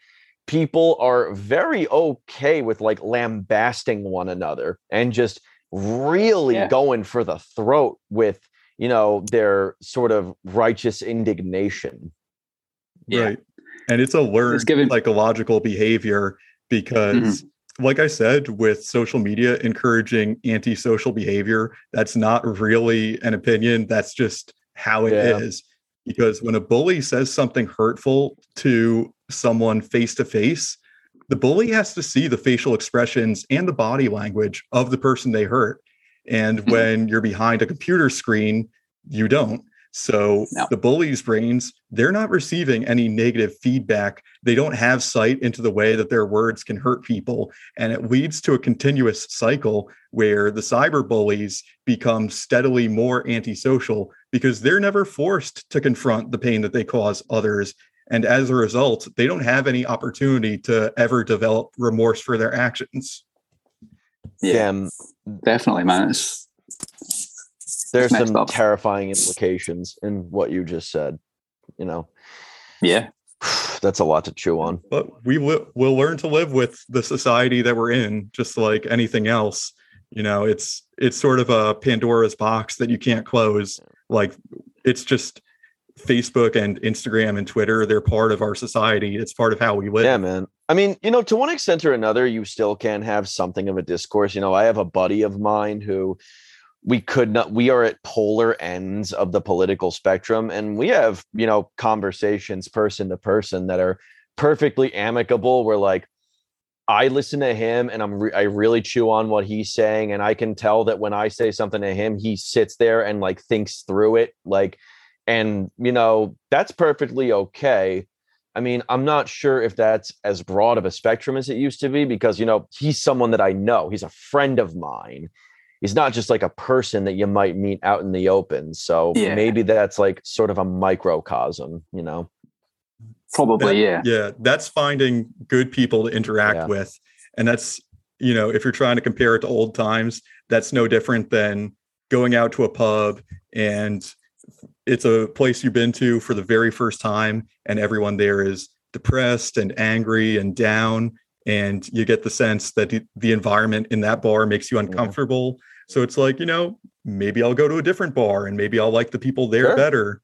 people are very okay with like lambasting one another and just really Yeah. going for the throat with, you know, their sort of righteous indignation. Yeah. Right. And it's a learned given- psychological behavior because, like I said, with social media encouraging antisocial behavior, that's not really an opinion. That's just how it is. Yeah. Because when a bully says something hurtful to someone face to face, the bully has to see the facial expressions and the body language of the person they hurt. And Mhm. when you're behind a computer screen, you don't. So No. the bully's brains, they're not receiving any negative feedback. They don't have sight into the way that their words can hurt people. And it leads to a continuous cycle where the cyber bullies become steadily more antisocial because they're never forced to confront the pain that they cause others. And as a result, they don't have any opportunity to ever develop remorse for their actions. Yeah, um, definitely, man. It's, there's (laughs) some up. terrifying implications in what you just said. You know, yeah, (sighs) that's a lot to chew on. But we will we'll learn to live with the society that we're in, just like anything else. You know, it's it's sort of a Pandora's box that you can't close. Like it's just Facebook and Instagram and Twitter, they're part of our society. It's part of how we live. Yeah, man. I mean, you know, to one extent or another, you still can have something of a discourse. You know, I have a buddy of mine who we could not we are at polar ends of the political spectrum and we have you know conversations person to person that are perfectly amicable. Where like i listen to him and i'm re- i really chew on what he's saying and i can tell that when i say something to him he sits there and like thinks through it like and you know that's perfectly okay. I mean i'm not sure if that's as broad of a spectrum as it used to be because you know he's someone that i know. He's a friend of mine he's not just like a person that you might meet out in the open. So Yeah. maybe that's like sort of a microcosm, you know? probably. yeah, Yeah, that's finding good people to interact Yeah. with. And that's, you know, if you're trying to compare it to old times, that's no different than going out to a pub and it's a place you've been to for the very first time and everyone there is depressed and angry and down and you get the sense that the, the environment in that bar makes you uncomfortable so it's like you know maybe i'll go to a different bar and maybe i'll like the people there Sure. better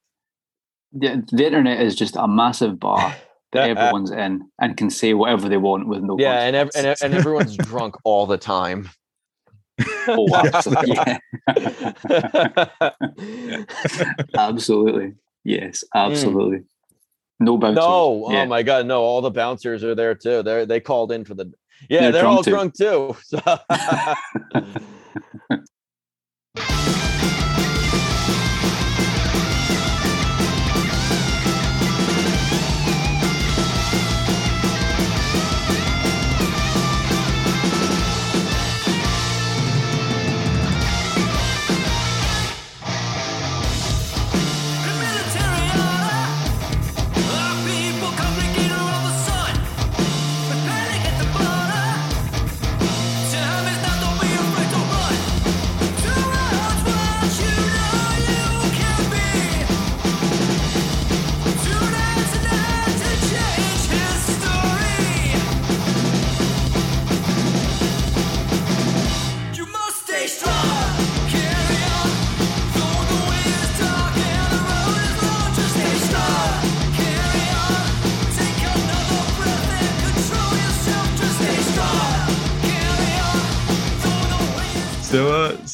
The, the internet is just a massive bar (laughs) that everyone's in and can say whatever they want with no. Yeah, and, ev- and, ev- and everyone's (laughs) drunk all the time. oh, (laughs) absolutely. Yeah, absolutely. Yes, absolutely. No bouncers. No, oh Yeah. oh my god, no! All the bouncers are there too. They they called in for the. Yeah, They're they're, drunk all too. drunk too. (laughs) (laughs) (laughs)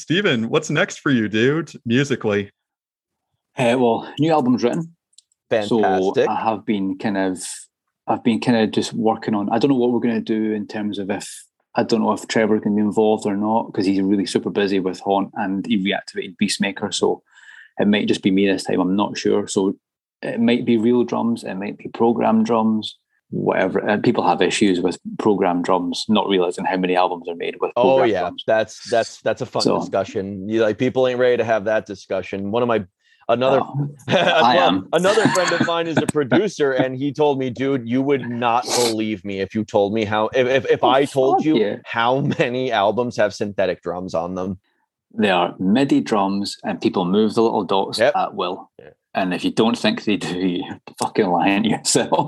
steven what's next for you dude musically Uh, well, new album's written. Fantastic. So I have been kind of, I've been kind of just working on. I don't know what we're going to do in terms of if I don't know if Trevor can be involved or not because he's really super busy with Haunt and he reactivated Beastmaker. So it might just be me this time. I'm not sure. So it might be real drums. It might be programmed drums. Whatever. And people have issues with programmed drums, not realizing how many albums are made with. Oh yeah, drums. that's that's that's a fun So- discussion. You like people ain't ready to have that discussion. One of my another Oh, (laughs) I Well, am. Another (laughs) friend of mine is a producer, and he told me, dude, you would not believe me if you told me how if if, if Oh, I told you yeah. how many albums have synthetic drums on them. They are MIDI drums, and people move the little dots Yep. at will. Yeah. And if you don't think they do, (laughs) you're fucking lying to yourself (laughs) all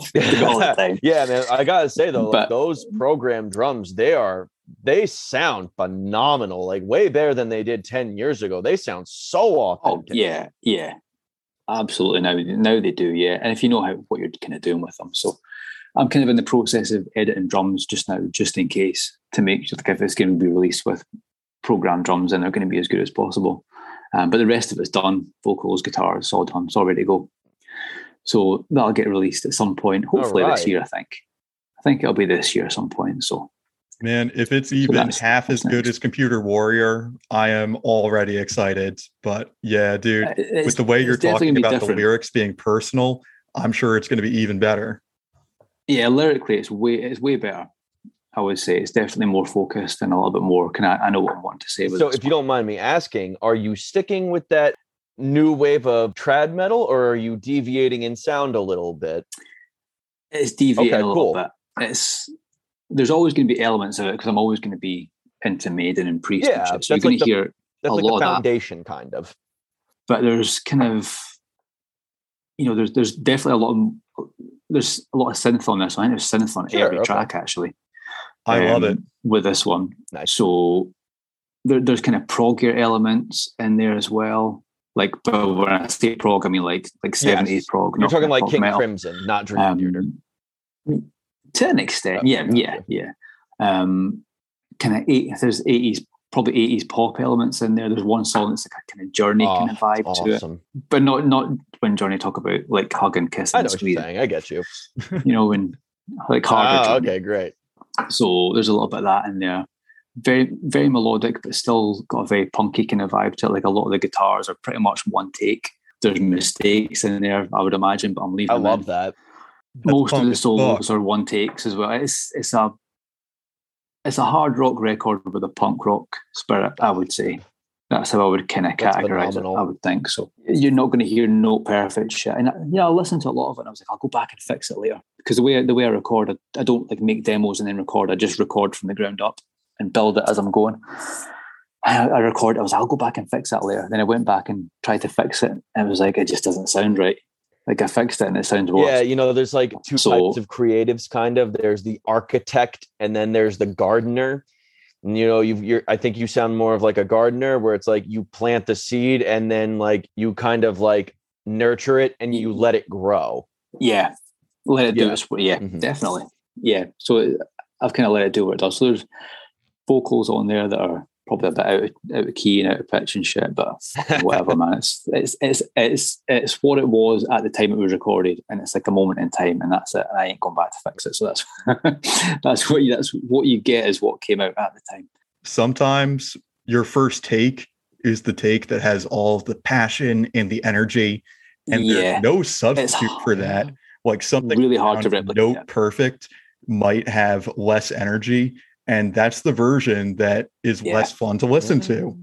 the (laughs) time. yeah, man. I gotta say though, like, those program drums, they are they sound phenomenal, like way better than they did 10 years ago. They sound so Oh authentic. yeah, yeah, absolutely. Now, now they do, yeah. And if you know how what you're kind of doing with them, so I'm kind of in the process of editing drums just now, just in case to make sure like if it's going to be released with program drums and they're going to be as good as possible. Um, but the rest of it's done, vocals, guitar, it's all done, it's all ready to go. So that'll get released at some point, hopefully this year. I think. I think it'll be this year at some point. So Man, if it's even that's- half as good next. as Computer Warrior, I am already excited. But yeah, dude, uh, it's- with the way you're talking gonna be about the lyrics being personal, I'm sure it's going to be even better. Yeah, lyrically, it's way it's way better. I would say it's definitely more focused and a little bit more. Can I? I know what I'm wanting to say. With So if you don't mind me asking, are you sticking with that new wave of trad metal, or are you deviating in sound a little bit? It's deviating Okay, a little cool. bit. It's there's always going to be elements of it because I'm always going to be into Maiden and Priest. Yeah, and shit. so you're going like to hear, That's A like lot the of that. foundation, kind of. but there's kind of, you know, there's there's definitely a lot of there's a lot of synth on this. I think there's synth on Sure, every okay. track actually. I love um, it. with this one. Nice. So there, there's kind of proggier elements in there as well. Like, but when I say prog, I mean like like seventies prog. You're talking like King metal. Crimson, not Dream Theater. Um, to an extent, Yeah, yeah, yeah. Um, kind of eight. There's eighties, probably eighties pop elements in there. There's one song that's like a kind of journey Oh, kind of vibe to it, but not not when Johnny talk about like hug and kiss I know what you're saying. I get you. You know, when like harder. Ah, Journey. okay, great. So there's a little bit of that in there. Very, very melodic, but still got a very punky kind of vibe to it. Like a lot of the guitars are pretty much one take. There's mistakes in there, I would imagine, but I'm leaving I love in. that. Most of the solos are one takes as well. It's it's a it's a hard rock record with a punk rock spirit, I would say. That's how I would kind of categorize it. I would think so. You're not going to hear no perfect shit. And I- yeah, I listened to a lot of it. and I was like, I'll go back and fix it later because the way the way I record, I, I don't like make demos and then record. I just record from the ground up and build it as I'm going. I, I record. I was, I'll go back and fix that later. Then I went back and tried to fix it, and it was like it just doesn't sound right. Like I fixed it and it sounds worse. Yeah, you know, there's like two So- types of creatives, kind of. There's the architect, and then there's the gardener. You know, you've, you're. I think you sound more of like a gardener, where it's like you plant the seed, and then like you kind of like nurture it, and you let it grow. Yeah, let it do Yeah. its yeah, Mhm. definitely. Yeah, so I've kind of let it do what it does. So there's vocals on there that are probably a bit out of, out of key and out of pitch and shit, but (laughs) whatever, man. It's it's it's it's it's what it was at the time it was recorded, and it's like a moment in time, and that's it. And I ain't going back to fix it. So that's (laughs) that's what you that's what you get is what came out at the time. Sometimes your first take is the take that has all the passion and the energy, and yeah, there's no substitute for that. Like something really hard to sounds replicate. Note perfect might have less energy, and that's the version that is Yeah. less fun to listen to.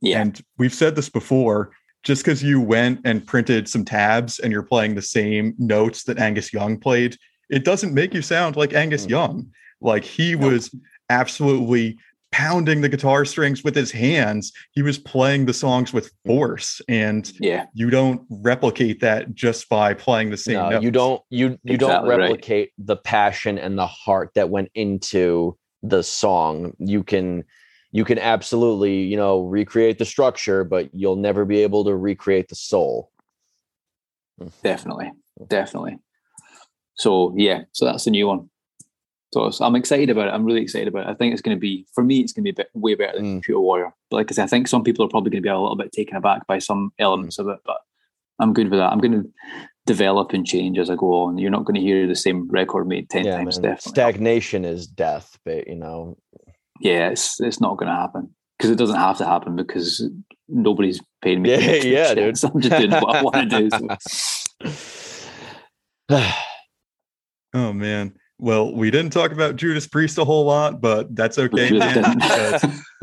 Yeah, And we've said this before. Just because you went and printed some tabs and you're playing the same notes that Angus Young played, it doesn't make you sound like Angus Mm. Young. Like he Nope. was absolutely pounding the guitar strings with his hands. He was playing the songs with force, and yeah, you don't replicate that just by playing the same. No, notes. you don't. You you don't Exactly right. replicate the passion and the heart that went into the song. You can you can absolutely you know recreate the structure, but you'll never be able to recreate the soul. definitely, definitely. So yeah, so that's the new one. So it's- I'm excited about it. I'm really excited about it. I think it's going to be for me. It's going to be a bit way better than Mm. Computer Warrior. But like I said, I think some people are probably going to be a little bit taken aback by some elements of it. But I'm good with that. I'm going to develop and change as I go on. You're not going to hear the same record made ten yeah, times. man. Definitely. Stagnation is death, but you know. yeah, it's it's not going to happen because it doesn't have to happen because nobody's paying me. Yeah, yeah, dude. (laughs) So I'm just doing what I want to do. So. (sighs) Oh man. Well, we didn't talk about Judas Priest a whole lot, but that's okay. man,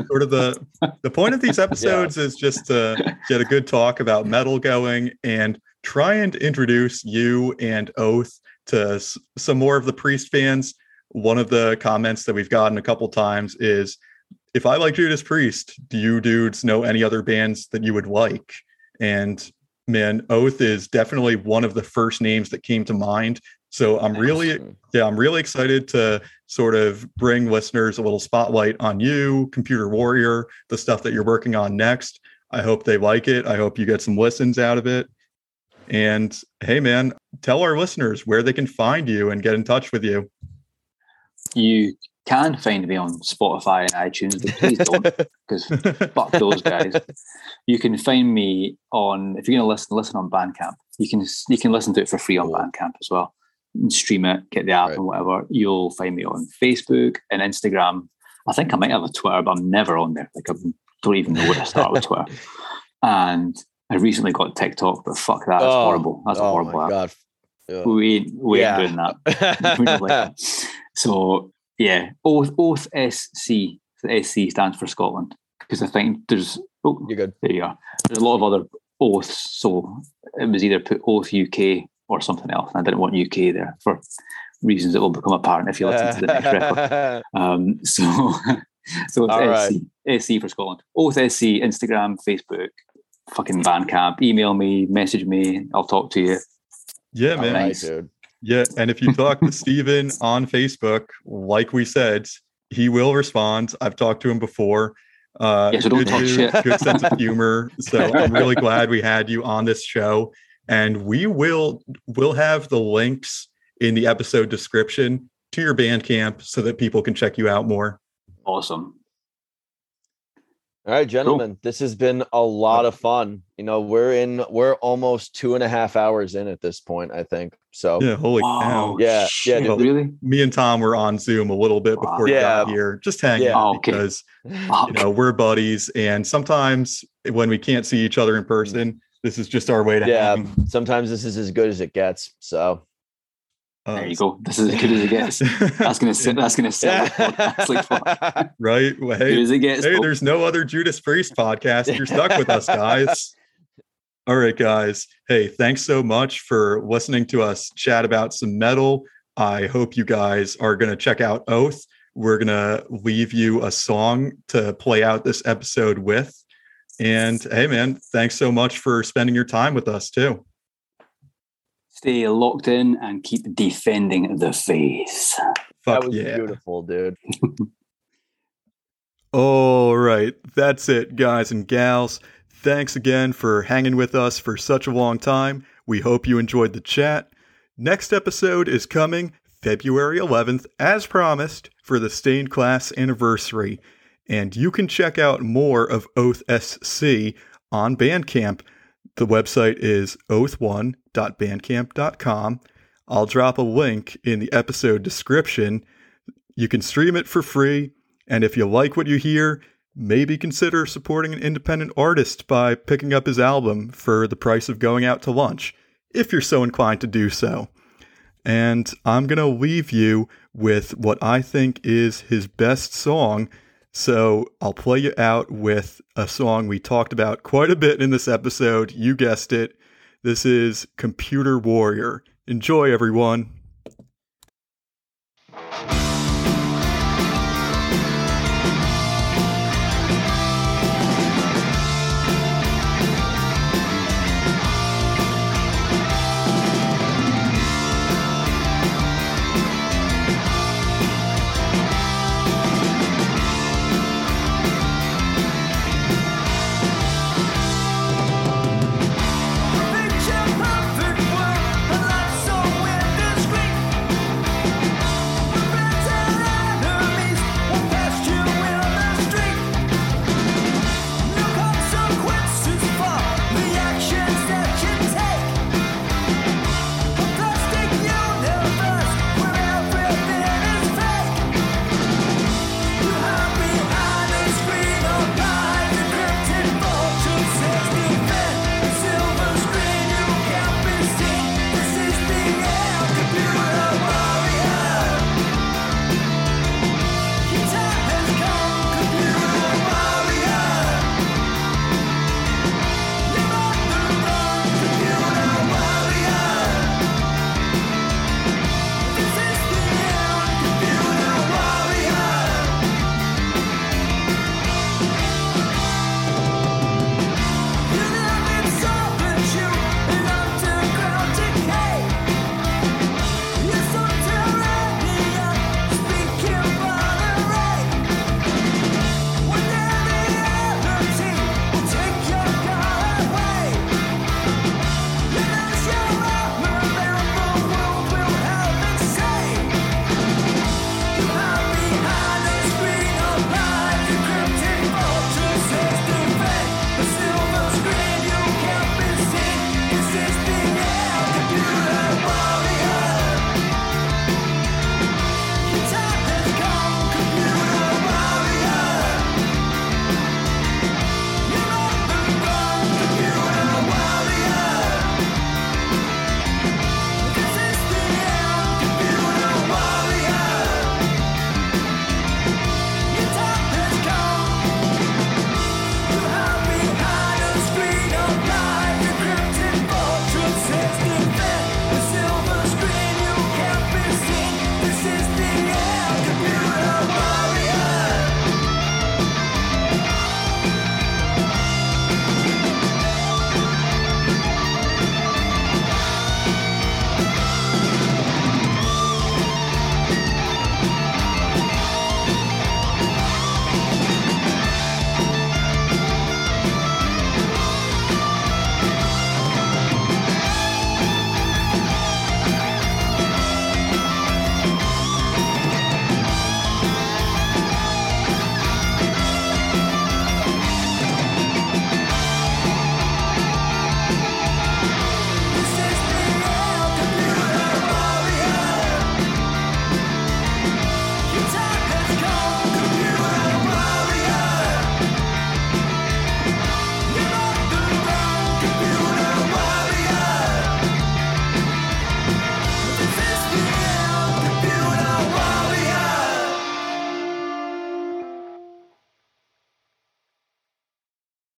sort of the the point of these (laughs) episodes is just to get a good talk about metal going and try and introduce you and Oath to some more of the Priest fans. One of the comments that we've gotten a couple times is if I like Judas Priest, do you dudes know any other bands that you would like? And man, Oath is definitely one of the first names that came to mind. So I'm really yeah, I'm really excited to sort of bring listeners a little spotlight on you, Computer Warrior, the stuff that you're working on next. I hope they like it. I hope you get some listens out of it. And hey, man, tell our listeners where they can find you and get in touch with you. You can find me on Spotify and iTunes, but please don't (laughs) because fuck those guys. You can find me on if you're going to listen, listen on Bandcamp. You can you can listen to it for free on Bandcamp as well. And stream it, get the app Right. and whatever. You'll find me on Facebook and Instagram. I think I might have a Twitter, but I'm never on there. Like I don't even know where to start with Twitter. (laughs) And I recently got TikTok, but fuck that. That's Oh, horrible. That's a oh horrible my app. god. Ugh. We ain't, we Yeah. ain't doing that. (laughs) (laughs) Like. So yeah, Oath Oath SC. The SC stands for Scotland because I think there's oh You're good. there you are. There's a lot of other oaths, so it was either put Oath UK or something else. And I didn't want UK there for reasons that will become apparent if you listen to the next record. (laughs) Um, so, so it's All right. SC, SC for Scotland. Oath SC, Instagram, Facebook, fucking Bandcamp. Email me, message me. I'll talk to you. Yeah, All man. right, Nice. dude. Yeah, and if you talk to (laughs) Steven on Facebook, like we said, he will respond. I've talked to him before. Uh, Yeah, so don't good talk dude, shit. good sense of (laughs) humor. So I'm really glad we had you on this show, and we will will have the links in the episode description to your Bandcamp so that people can check you out more. Awesome. All right, gentlemen, this has been a lot of fun. You know, we're in, we're almost two and a half hours in at this point, I think. So, Yeah, holy Wow. cow! Yeah, yeah, dude. really? Me and Tom were on Zoom a little bit Wow. before you got Yeah. here, just hanging Yeah. out Oh, okay. because Fuck. you know we're buddies and sometimes when we can't see each other in mm. person this is just our way to yeah, hang. sometimes this is as good as it gets. So, Uh, there you go. This is as good as it gets. (laughs) That's gonna sit. That's gonna sit. That's like (laughs) right well, Good hey, as it gets. hey there's no other judas priest podcast you're stuck with us guys (laughs) all right guys hey thanks so much for listening to us chat about some metal i hope you guys are going to check out oath we're going to leave you a song to play out this episode with and hey man thanks so much for spending your time with us too Stay locked in and keep defending the faith. Fuck that was yeah. beautiful, dude. (laughs) All right. That's it, guys and gals. Thanks again for hanging with us for such a long time. We hope you enjoyed the chat. Next episode is coming February 11th, as promised, for the Stained Class anniversary. And you can check out more of Oath SC on Bandcamp. The website is oath1.bandcamp.com. I'll drop a link in the episode description. You can stream it for free. And if you like what you hear, maybe consider supporting an independent artist by picking up his album for the price of going out to lunch, if you're so inclined to do so. And I'm going to leave you with what I think is his best song. So I'll play you out with a song we talked about quite a bit in this episode. You guessed it. This is Computer Warrior. Enjoy, everyone.